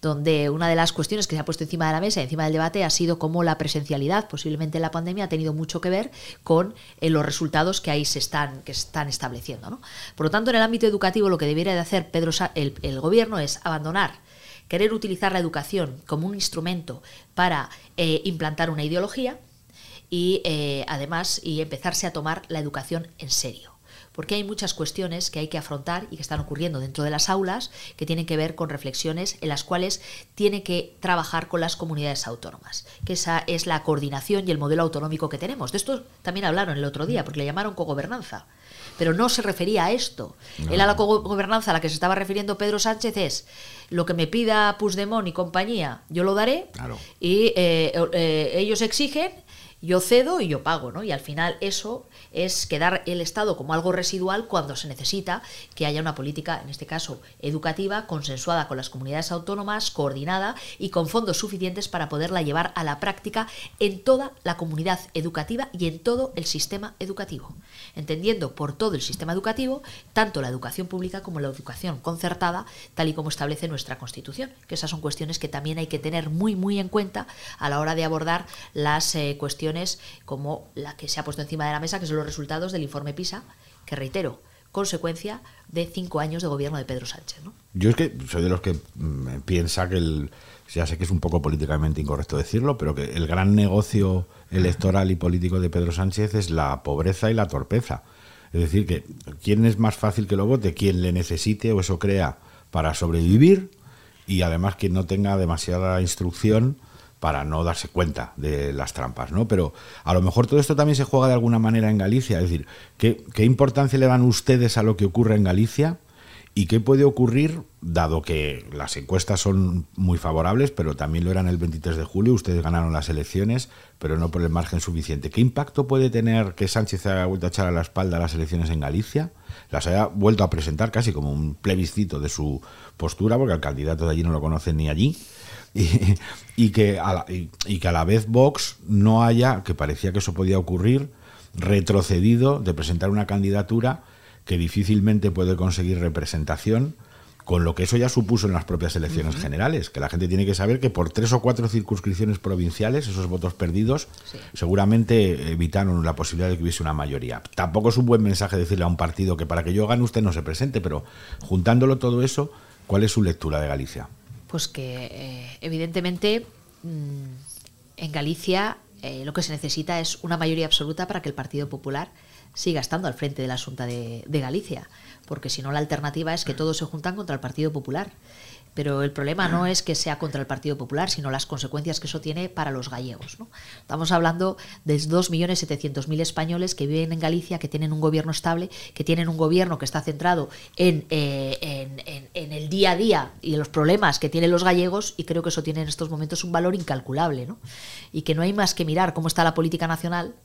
Donde una de las cuestiones que se ha puesto encima de la mesa, encima del debate, ha sido cómo la presencialidad, posiblemente en la pandemia, ha tenido mucho que ver con eh, los resultados que ahí se están, que están estableciendo. ¿no? Por lo tanto, en el ámbito educativo, lo que debería de hacer Pedro Sa- el, el gobierno es abandonar querer utilizar la educación como un instrumento para eh, implantar una ideología y eh, además y empezarse a tomar la educación en serio. Porque hay muchas cuestiones que hay que afrontar y que están ocurriendo dentro de las aulas que tienen que ver con reflexiones en las cuales tiene que trabajar con las comunidades autónomas, que esa es la coordinación y el modelo autonómico que tenemos. De esto también hablaron el otro día, porque le llamaron cogobernanza. Pero no se refería a esto. Él a la cogobernanza a la que se estaba refiriendo Pedro Sánchez es lo que me pida Puigdemont y compañía, yo lo daré, Claro. y eh, eh, ellos exigen, yo cedo y yo pago, ¿no? Y al final eso es quedar el Estado como algo residual cuando se necesita que haya una política, en este caso educativa, consensuada con las comunidades autónomas, coordinada y con fondos suficientes para poderla llevar a la práctica en toda la comunidad educativa y en todo el sistema educativo. Entendiendo por todo el sistema educativo tanto la educación pública como la educación concertada, tal y como establece nuestra Constitución, que esas son cuestiones que también hay que tener muy, muy en cuenta a la hora de abordar las eh, cuestiones como la que se ha puesto encima de la mesa, que son los resultados del informe PISA, que reitero, consecuencia de cinco años de gobierno de Pedro Sánchez. Yo es que soy de los que mm, piensa que el. Ya sé que es un poco políticamente incorrecto decirlo, pero que el gran negocio electoral y político de Pedro Sánchez es la pobreza y la torpeza. Es decir, que quién es más fácil que lo vote, quien le necesite o eso crea para sobrevivir y además quien no tenga demasiada instrucción para no darse cuenta de las trampas, ¿no? Pero a lo mejor todo esto también se juega de alguna manera en Galicia, es decir, ¿qué, qué importancia le dan ustedes a lo que ocurre en Galicia? ¿Y qué puede ocurrir, dado que las encuestas son muy favorables, pero también lo eran el 23 de julio, ustedes ganaron las elecciones, pero no por el margen suficiente? ¿Qué impacto puede tener que Sánchez haya vuelto a echar a la espalda las elecciones en Galicia? Las haya vuelto a presentar casi como un plebiscito de su postura, porque al candidato de allí no lo conocen ni allí. Y, y que a la, y, y que a la vez Vox no haya, que parecía que eso podía ocurrir, retrocedido de presentar una candidatura que difícilmente puede conseguir representación, con lo que eso ya supuso en las propias elecciones generales, que la gente tiene que saber que por tres o cuatro circunscripciones provinciales, esos votos perdidos, Sí. seguramente evitaron la posibilidad de que hubiese una mayoría. Tampoco es un buen mensaje decirle a un partido que para que yo gane usted no se presente, pero juntándolo todo eso, ¿cuál es su lectura de Galicia? Pues que eh, evidentemente mm, en Galicia eh, lo que se necesita es una mayoría absoluta para que el Partido Popular siga estando al frente de la Junta de, de Galicia, porque si no la alternativa es que todos se juntan contra el Partido Popular. Pero el problema no es que sea contra el Partido Popular, sino las consecuencias que eso tiene para los gallegos. ¿no? Estamos hablando de 2.700.000 españoles que viven en Galicia, que tienen un gobierno estable, que tienen un gobierno que está centrado en, eh, en, en- en el día a día y en los problemas que tienen los gallegos, y creo que eso tiene en estos momentos un valor incalculable. ¿no? Y que no hay más que mirar cómo está la política nacional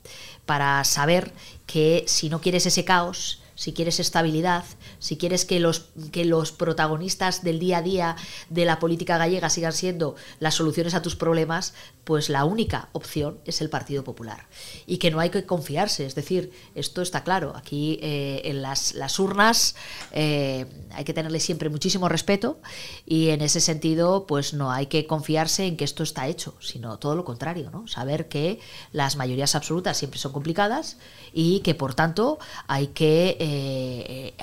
para saber que si no quieres ese caos, si quieres estabilidad, si quieres que los, que los protagonistas del día a día de la política gallega sigan siendo las soluciones a tus problemas, pues la única opción es el Partido Popular. Y que no hay que confiarse, es decir, esto está claro, aquí eh, en las, las urnas eh, hay que tenerle siempre muchísimo respeto y en ese sentido pues no hay que confiarse en que esto está hecho, sino todo lo contrario, ¿no? saber que las mayorías absolutas siempre son complicadas y que por tanto hay que... eh,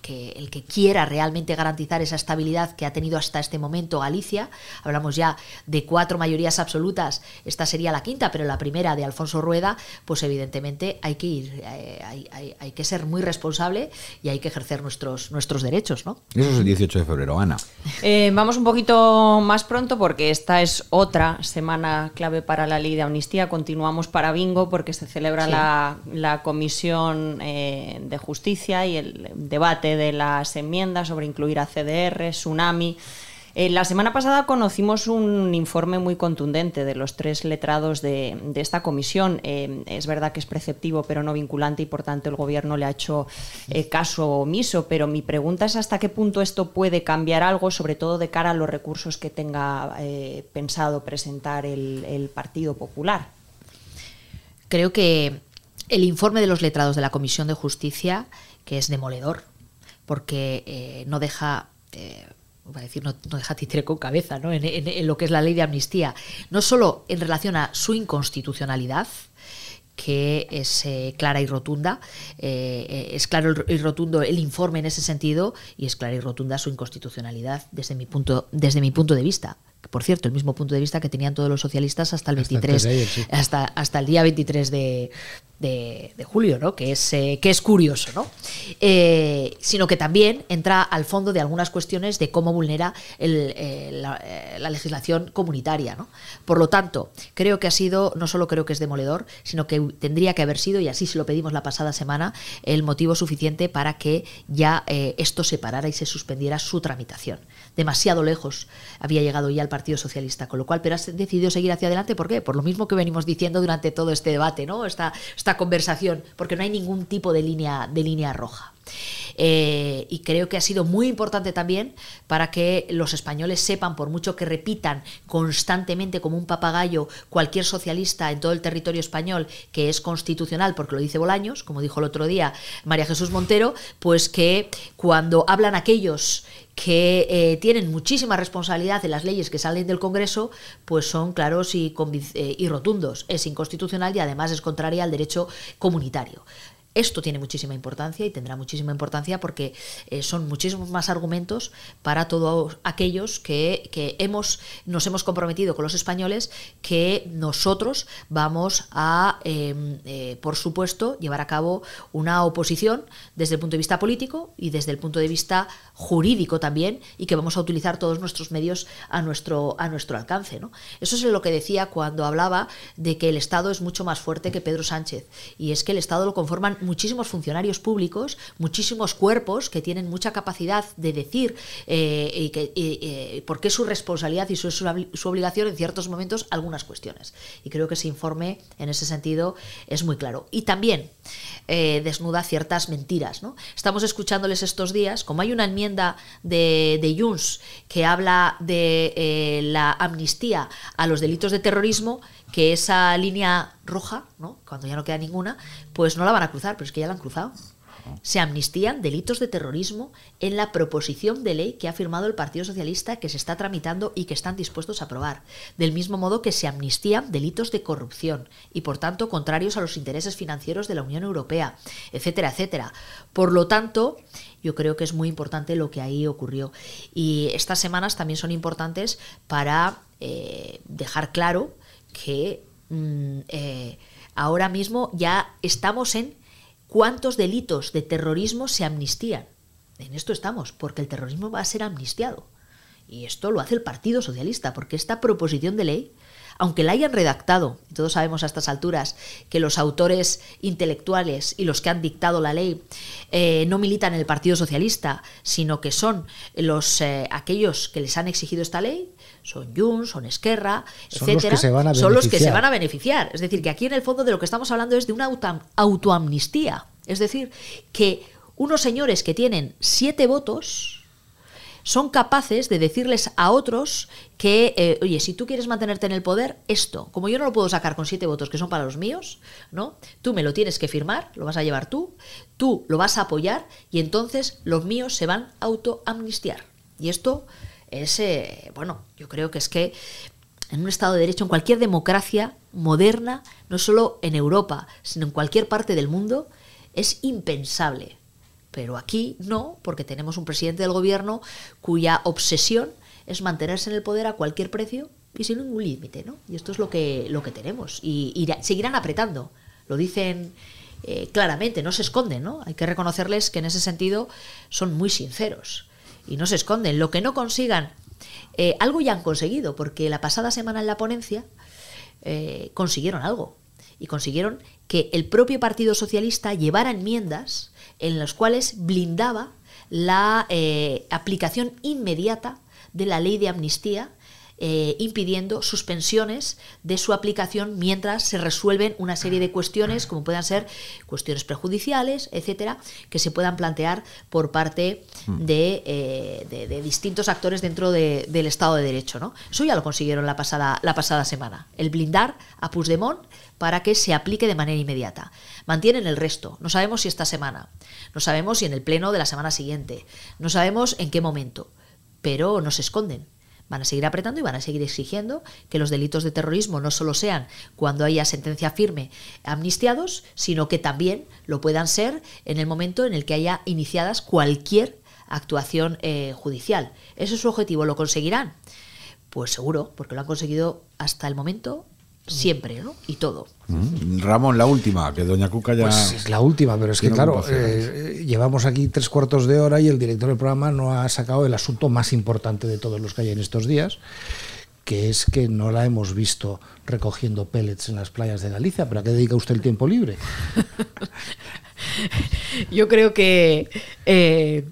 el, que, el que quiera realmente garantizar esa estabilidad que ha tenido hasta este momento Galicia, hablamos ya de cuatro mayorías absolutas, esta sería la quinta, pero la primera de Alfonso Rueda, pues evidentemente hay que ir, eh, hay, hay, que ser muy responsable y hay que ejercer nuestros, nuestros derechos. ¿no? Eso es el 18 de febrero, Ana. Eh, vamos un poquito más pronto porque esta es otra semana clave para la ley de amnistía. Continuamos para bingo porque se celebra la, la, Comisión eh, de Justicia y el debate de las enmiendas sobre incluir a CDR, Tsunami. Eh, la semana pasada conocimos un informe muy contundente de los tres letrados de, esta comisión. Eh, es verdad que es preceptivo, pero no vinculante, y por tanto el Gobierno le ha hecho eh, caso omiso. Pero mi pregunta es hasta qué punto esto puede cambiar algo, sobre todo de cara a los recursos que tenga pensado presentar el, Partido Popular. Creo que el informe de los letrados de la Comisión de Justicia, que es demoledor, porque no deja a decir, no, deja titre con cabeza ¿no? En, lo que es la ley de amnistía, no solo en relación a su inconstitucionalidad, que es eh, clara y rotunda, eh, eh, es claro y rotundo el informe en ese sentido y es clara y rotunda su inconstitucionalidad desde mi punto, desde mi punto de vista. Por cierto, el mismo punto de vista que tenían todos los socialistas hasta el 23, hasta, hasta, el día 23 de, de, julio, ¿no? que, es, eh, que es curioso, ¿no? Eh, sino que también entra al fondo de algunas cuestiones de cómo vulnera eh, la, legislación comunitaria. ¿no? Por lo tanto, creo que ha sido, no solo creo que es demoledor, sino que tendría que haber sido, y así se lo pedimos la pasada semana, el motivo suficiente para que ya esto se parara y se suspendiera su tramitación. Demasiado lejos había llegado ya el Partido Socialista, con lo cual, pero ha decidido seguir hacia adelante. ¿Por qué? Por lo mismo que venimos diciendo durante todo este debate, ¿no? Esta, esta conversación, porque no hay ningún tipo de línea, de línea roja. Eh, y creo que ha sido muy importante también para que los españoles sepan, por mucho que repitan constantemente como un papagayo cualquier socialista en todo el territorio español que es constitucional, porque lo dice Bolaños, como dijo el otro día María Jesús Montero, pues que cuando hablan aquellos que eh, tienen muchísima responsabilidad en las leyes que salen del Congreso, pues son claros y, eh, y rotundos. Es inconstitucional y además es contraria al derecho comunitario. Esto tiene muchísima importancia y tendrá muchísima importancia porque eh, son muchísimos más argumentos para todos aquellos que, hemos, nos hemos comprometido con los españoles que nosotros vamos a, em, eh, por supuesto, llevar a cabo una oposición desde el punto de vista político y desde el punto de vista jurídico también y que vamos a utilizar todos nuestros medios a nuestro, a nuestro alcance. ¿no? Eso es lo que decía cuando hablaba de que el Estado es mucho más fuerte que Pedro Sánchez y es que el Estado lo conforman muchísimos funcionarios públicos, muchísimos cuerpos que tienen mucha capacidad de decir eh, y que, eh, por qué es su responsabilidad y su, su, obligación en ciertos momentos algunas cuestiones. Y creo que ese informe en ese sentido es muy claro. Y también eh, desnuda ciertas mentiras. ¿no? Estamos escuchándoles estos días, como hay una enmienda de, de Junts que habla de la amnistía a los delitos de terrorismo, que esa línea roja, ¿no? cuando ya no queda ninguna, pues no la van a cruzar, pero es que ya la han cruzado. Se amnistían delitos de terrorismo en la proposición de ley que ha firmado el Partido Socialista que se está tramitando y que están dispuestos a aprobar. Del mismo modo que se amnistían delitos de corrupción y, por tanto, contrarios a los intereses financieros de la Unión Europea, etcétera, etcétera. Por lo tanto, yo creo que es muy importante lo que ahí ocurrió. Y estas semanas también son importantes para eh, dejar claro que mm, eh, ahora mismo ya estamos en cuántos delitos de terrorismo se amnistían. En esto estamos, porque el terrorismo va a ser amnistiado. Y esto lo hace el Partido Socialista, porque esta proposición de ley, aunque la hayan redactado, y todos sabemos a estas alturas que los autores intelectuales y los que han dictado la ley eh, no militan en el Partido Socialista, sino que son los eh, aquellos que les han exigido esta ley, son Junts, son Esquerra, etcétera, son los que se van a beneficiar. Es decir, que aquí en el fondo de lo que estamos hablando es de una autoamnistía. Es decir, que unos señores que tienen siete votos son capaces de decirles a otros que, eh, oye, si tú quieres mantenerte en el poder, esto, como yo no lo puedo sacar con siete votos que son para los míos, ¿no? Tú me lo tienes que firmar, lo vas a llevar tú, tú lo vas a apoyar y entonces los míos se van a autoamnistiar. Y esto es, eh, bueno, yo creo que es que en un Estado de Derecho, en cualquier democracia moderna, no solo en Europa, sino en cualquier parte del mundo, es impensable Pero aquí no, porque tenemos un presidente del gobierno cuya obsesión es mantenerse en el poder a cualquier precio y sin ningún límite, ¿no? Y esto es lo que, lo que tenemos. Y, seguirán apretando. Lo dicen eh, claramente, no se esconden, ¿no? Hay que reconocerles que en ese sentido son muy sinceros y no se esconden. Lo que no consigan, eh, algo ya han conseguido, porque la pasada semana en la ponencia eh, consiguieron algo y consiguieron que el propio Partido Socialista llevara enmiendas en las cuales blindaba la aplicación inmediata de la ley de amnistía eh, impidiendo suspensiones de su aplicación mientras se resuelven una serie de cuestiones, como puedan ser cuestiones prejudiciales, etcétera, que se puedan plantear por parte de, eh, distintos actores dentro del Estado de Derecho. ¿no? Eso ya lo consiguieron la pasada, la pasada semana, el blindar a Puigdemont para que se aplique de manera inmediata. Mantienen el resto. No sabemos si esta semana, no sabemos si en el pleno de la semana siguiente, no sabemos en qué momento, pero no se esconden Van a seguir apretando y van a seguir exigiendo que los delitos de terrorismo no solo sean cuando haya sentencia firme amnistiados, sino que también lo puedan ser en el momento en el que haya iniciadas cualquier actuación eh, judicial. ¿Ese es su objetivo? ¿Lo conseguirán? Pues seguro, porque lo han conseguido hasta el momento siempre, ¿no? Y todo. Mm. Ramón, la última, que Doña Cuca ya... Pues es la última, pero es que claro, eh, llevamos aquí tres cuartos de hora y el director del programa no ha sacado el asunto más importante de todos los que hay en estos días, que es que no la hemos visto recogiendo pellets en las playas de Galicia. ¿Pero a qué dedica usted el tiempo libre? Yo creo que... Eh,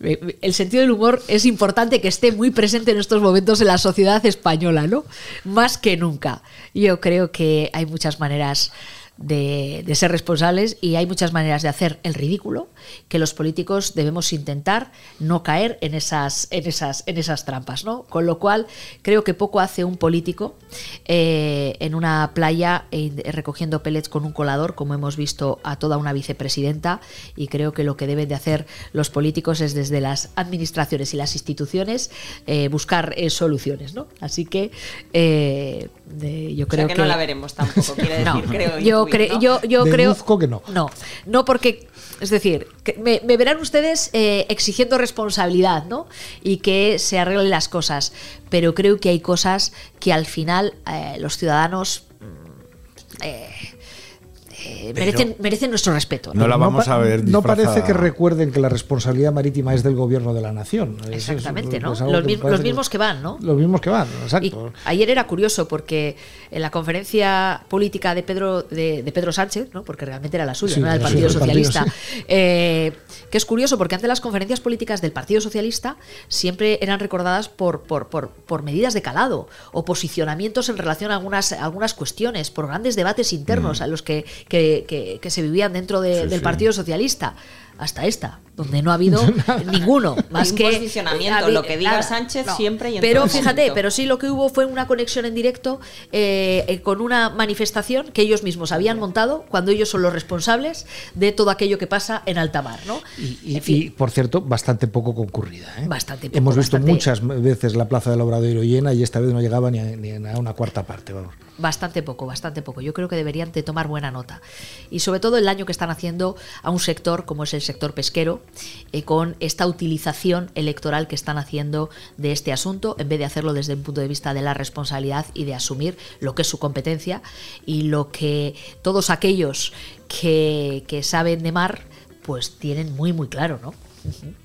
el sentido del humor es importante que esté muy presente en estos momentos en la sociedad española, ¿no? Más que nunca. Yo creo que hay muchas maneras de, ser responsables y hay muchas maneras de hacer el ridículo que los políticos debemos intentar no caer en esas, en esas, en esas trampas, ¿no? Con lo cual creo que poco hace un político eh, en una playa eh, recogiendo pellets con un colador, como hemos visto a toda una vicepresidenta, y creo que lo que deben de hacer los políticos es desde las administraciones y las instituciones eh, buscar soluciones, ¿no? Así que yo creo que, que, no la veremos tampoco, quiere decir, creo yo yo, yo creo. que no. No, no porque. Es decir, me, verán ustedes eh, exigiendo responsabilidad, ¿no? Y que se arreglen las cosas. Pero creo que hay cosas que al final eh, los ciudadanos. Mm, eh, eh, merecen, nuestro respeto. No, la vamos a ver. No parece que recuerden que la responsabilidad marítima es del gobierno de la nación. Exactamente, ¿no? Los, mismos que van, ¿no? Los mismos que van, exacto. ayer era curioso porque en la conferencia política de Pedro, de, Pedro Sánchez, ¿no? porque realmente era la suya, no era del Partido Socialista, eh, que es curioso porque antes las conferencias políticas del Partido Socialista siempre eran recordadas por, por, por, medidas de calado o posicionamientos en relación a algunas, algunas cuestiones, por grandes debates internos mm. a los que que, se vivían dentro del Partido Socialista hasta esta, donde no ha habido ninguno más que posicionamiento, lo que diga Sánchez siempre y en Pero fíjate, pero sí lo que hubo fue una conexión en directo eh, eh, con una manifestación que ellos mismos habían montado cuando ellos son los responsables de todo aquello que pasa en alta mar, ¿no? Y, por cierto, bastante poco concurrida. ¿eh? Bastante poco, Hemos visto muchas veces la Plaza del Obradoiro llena y esta vez no llegaba ni a, una cuarta parte, vamos. Bastante poco, bastante poco. Yo creo que deberían de tomar buena nota. Y sobre todo el daño que están haciendo a un sector como es el sector pesquero eh, con esta utilización electoral que están haciendo de este asunto, en vez de hacerlo desde un punto de vista de la responsabilidad y de asumir lo que es su competencia y lo que todos aquellos que, que saben de mar pues tienen muy muy claro, ¿no?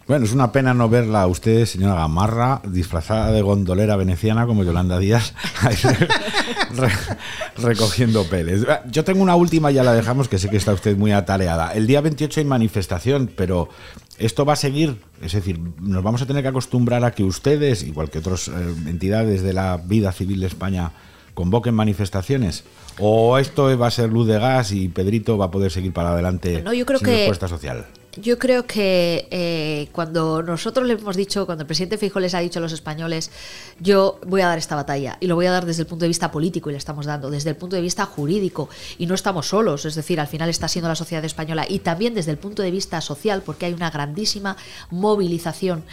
Bueno, es una pena no verla a usted, señora Gamarra, disfrazada de gondolera veneciana como Yolanda Díaz, recogiendo peles. Yo tengo una última, ya la dejamos, que sé que está usted muy atareada. El día 28 hay manifestación, pero esto va a seguir, es decir, nos vamos a tener que acostumbrar a que ustedes, igual que otras eh, entidades de la vida civil de España, convoquen manifestaciones? ¿O esto va a ser luz de gas y Pedrito va a poder seguir para adelante no, yo creo sin que, respuesta social? Yo creo que eh, cuando nosotros le hemos dicho, cuando el presidente Fijo les ha dicho a los españoles, yo voy a dar esta batalla y lo voy a dar desde el punto de vista político y le estamos dando, desde el punto de vista jurídico y no estamos solos, es decir, al final está siendo la sociedad española y también desde el punto de vista social porque hay una grandísima movilización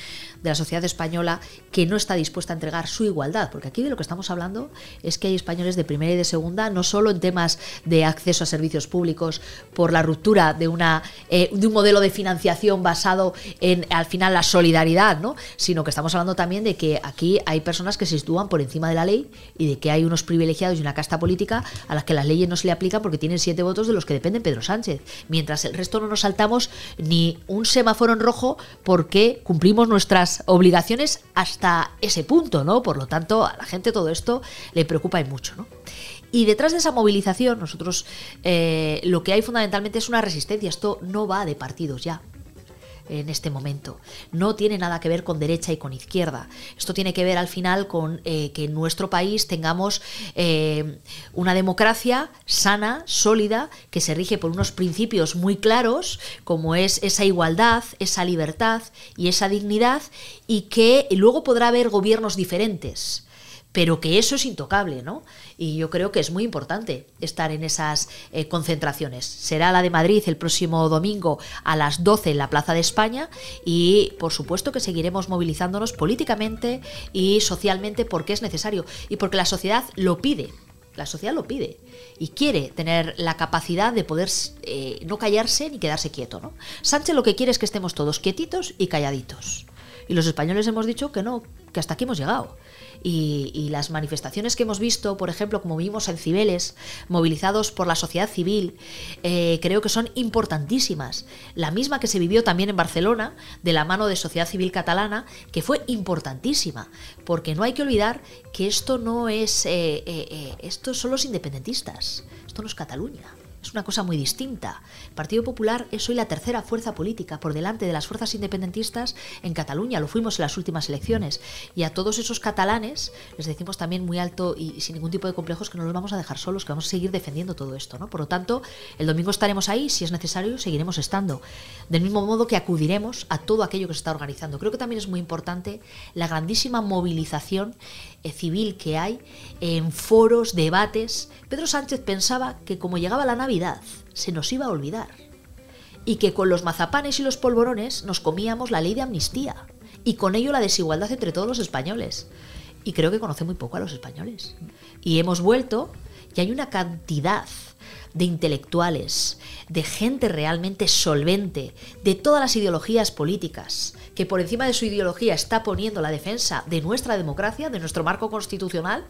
de la sociedad española que no está dispuesta a entregar su igualdad, porque aquí de lo que estamos hablando es que hay españoles de primera y de segunda, no solo en temas de acceso a servicios públicos por la ruptura de, una, eh, de un modelo de financiación basado en al final la solidaridad, ¿no? sino que estamos hablando también de que aquí hay personas que se sitúan por encima de la ley y de que hay unos privilegiados y una casta política a las que las leyes no se le aplican porque tienen siete votos de los que depende Pedro Sánchez, mientras el resto no nos saltamos ni un semáforo en rojo porque cumplimos nuestras obligaciones hasta ese punto, ¿no? Por lo tanto, a la gente todo esto le preocupa y mucho, ¿no? Y detrás de esa movilización, nosotros eh, lo que hay fundamentalmente es una resistencia. Esto no va de partidos ya en este momento. No tiene nada que ver con derecha y con izquierda. Esto tiene que ver al final con eh, que en nuestro país tengamos eh, una democracia sana, sólida, que se rige por unos principios muy claros, como es esa igualdad, esa libertad y esa dignidad, y que luego podrá haber gobiernos diferentes pero que eso es intocable, ¿no? Y yo creo que es muy importante estar en esas eh, concentraciones. Será la de Madrid el próximo domingo a las 12 en la Plaza de España y por supuesto que seguiremos movilizándonos políticamente y socialmente porque es necesario y porque la sociedad lo pide. La sociedad lo pide y quiere tener la capacidad de poder eh, no callarse ni quedarse quieto. ¿no? Sánchez lo que quiere es que estemos todos quietitos y calladitos. Y los españoles hemos dicho que no, que hasta aquí hemos llegado y, las manifestaciones que hemos visto, por ejemplo, como vimos en Cibeles, movilizados por la sociedad civil, eh, creo que son importantísimas. La misma que se vivió también en Barcelona, de la mano de sociedad civil catalana, que fue importantísima, porque no hay que olvidar que esto no es, eh, eh, esto son los independentistas, esto no es Cataluña es una cosa muy distinta. El Partido Popular es hoy la tercera fuerza política por delante de las fuerzas independentistas en Cataluña. Lo fuimos en las últimas elecciones. Y a todos esos catalanes les decimos también muy alto y sin ningún tipo de complejos que no los vamos a dejar solos, que vamos a seguir defendiendo todo esto. ¿no? Por lo tanto, el domingo estaremos ahí, si es necesario, seguiremos estando. Del mismo modo que acudiremos a todo aquello que se está organizando. Creo que también es muy importante la grandísima movilización civil que hay en foros, debates. Pedro Sánchez pensaba que como llegaba la Navidad se nos iba a olvidar y que con los mazapanes y los polvorones nos comíamos la ley de amnistía y con ello la desigualdad entre todos los españoles. Y creo que conoce muy poco a los españoles. Y hemos vuelto y hay una cantidad de intelectuales, de gente realmente solvente, de todas las ideologías políticas, que por encima de su ideología está poniendo la defensa de nuestra democracia, de nuestro marco constitucional,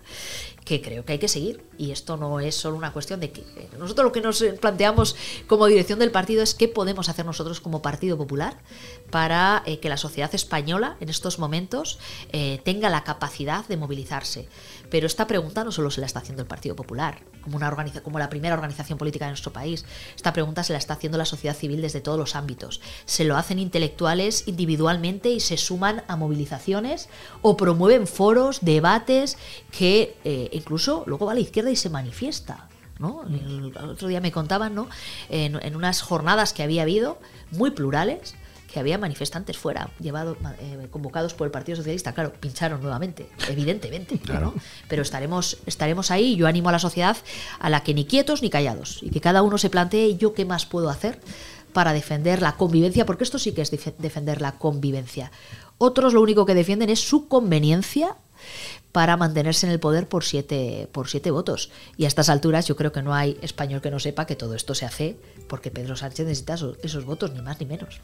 que creo que hay que seguir. Y esto no es solo una cuestión de que nosotros lo que nos planteamos como dirección del partido es qué podemos hacer nosotros como Partido Popular para eh, que la sociedad española en estos momentos eh, tenga la capacidad de movilizarse. Pero esta pregunta no solo se la está haciendo el Partido Popular, como, una organiza como la primera organización política de nuestro país. Esta pregunta se la está haciendo la sociedad civil desde todos los ámbitos. Se lo hacen intelectuales individualmente y se suman a movilizaciones o promueven foros, debates que eh, incluso luego va a la izquierda y se manifiesta. ¿no? El, otro día me contaban ¿no? en unas jornadas que había habido muy plurales que había manifestantes fuera, llevado, eh, convocados por el Partido Socialista. Claro, pincharon nuevamente, evidentemente. Claro. Pero estaremos, estaremos ahí. Yo animo a la sociedad a la que ni quietos ni callados y que cada uno se plantee yo qué más puedo hacer para defender la convivencia, porque esto sí que es defender la convivencia. Otros lo único que defienden es su conveniencia para mantenerse en el poder por siete, por siete votos. Y a estas alturas yo creo que no hay español que no sepa que todo esto se hace porque Pedro Sánchez necesita esos votos, ni más ni menos.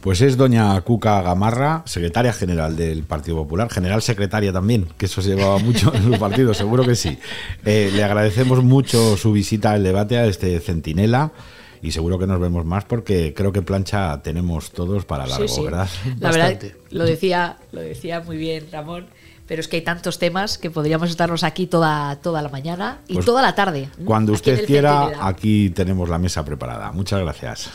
Pues es doña Cuca Gamarra, secretaria general del Partido Popular, general secretaria también, que eso se llevaba mucho en los partidos, seguro que sí. Eh, le agradecemos mucho su visita al debate a este Centinela y seguro que nos vemos más porque creo que plancha tenemos todos para largo, ¿verdad? La verdad, lo decía, lo decía muy bien Ramón, pero es que hay tantos temas que podríamos estarnos aquí toda, toda la mañana y pues toda la tarde. Cuando usted quiera, aquí tenemos la mesa preparada. Muchas gracias.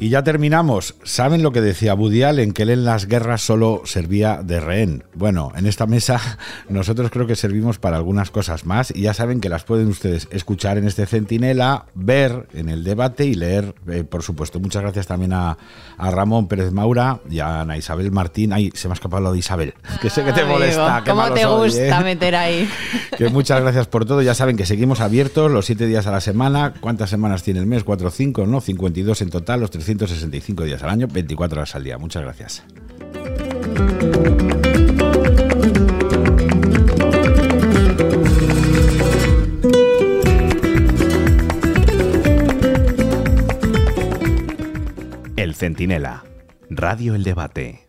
Y ya terminamos. ¿Saben lo que decía Woody Allen? Que él en las guerras solo servía de rehén. Bueno, en esta mesa nosotros creo que servimos para algunas cosas más y ya saben que las pueden ustedes escuchar en este Centinela, ver en el debate y leer, eh, por supuesto. Muchas gracias también a, a, Ramón Pérez Maura y a Ana Isabel Martín. Ay, se me ha escapado lo de Isabel, que sé que te molesta. ¿Cómo te gusta ¿eh? meter ahí? Que muchas gracias por todo. Ya saben que seguimos abiertos los siete días a la semana. ¿Cuántas semanas tiene el mes? Cuatro o cinco, ¿no? 52 en total, los 365 días al año, 24 horas al día. Muchas gracias. El Centinela, Radio El Debate.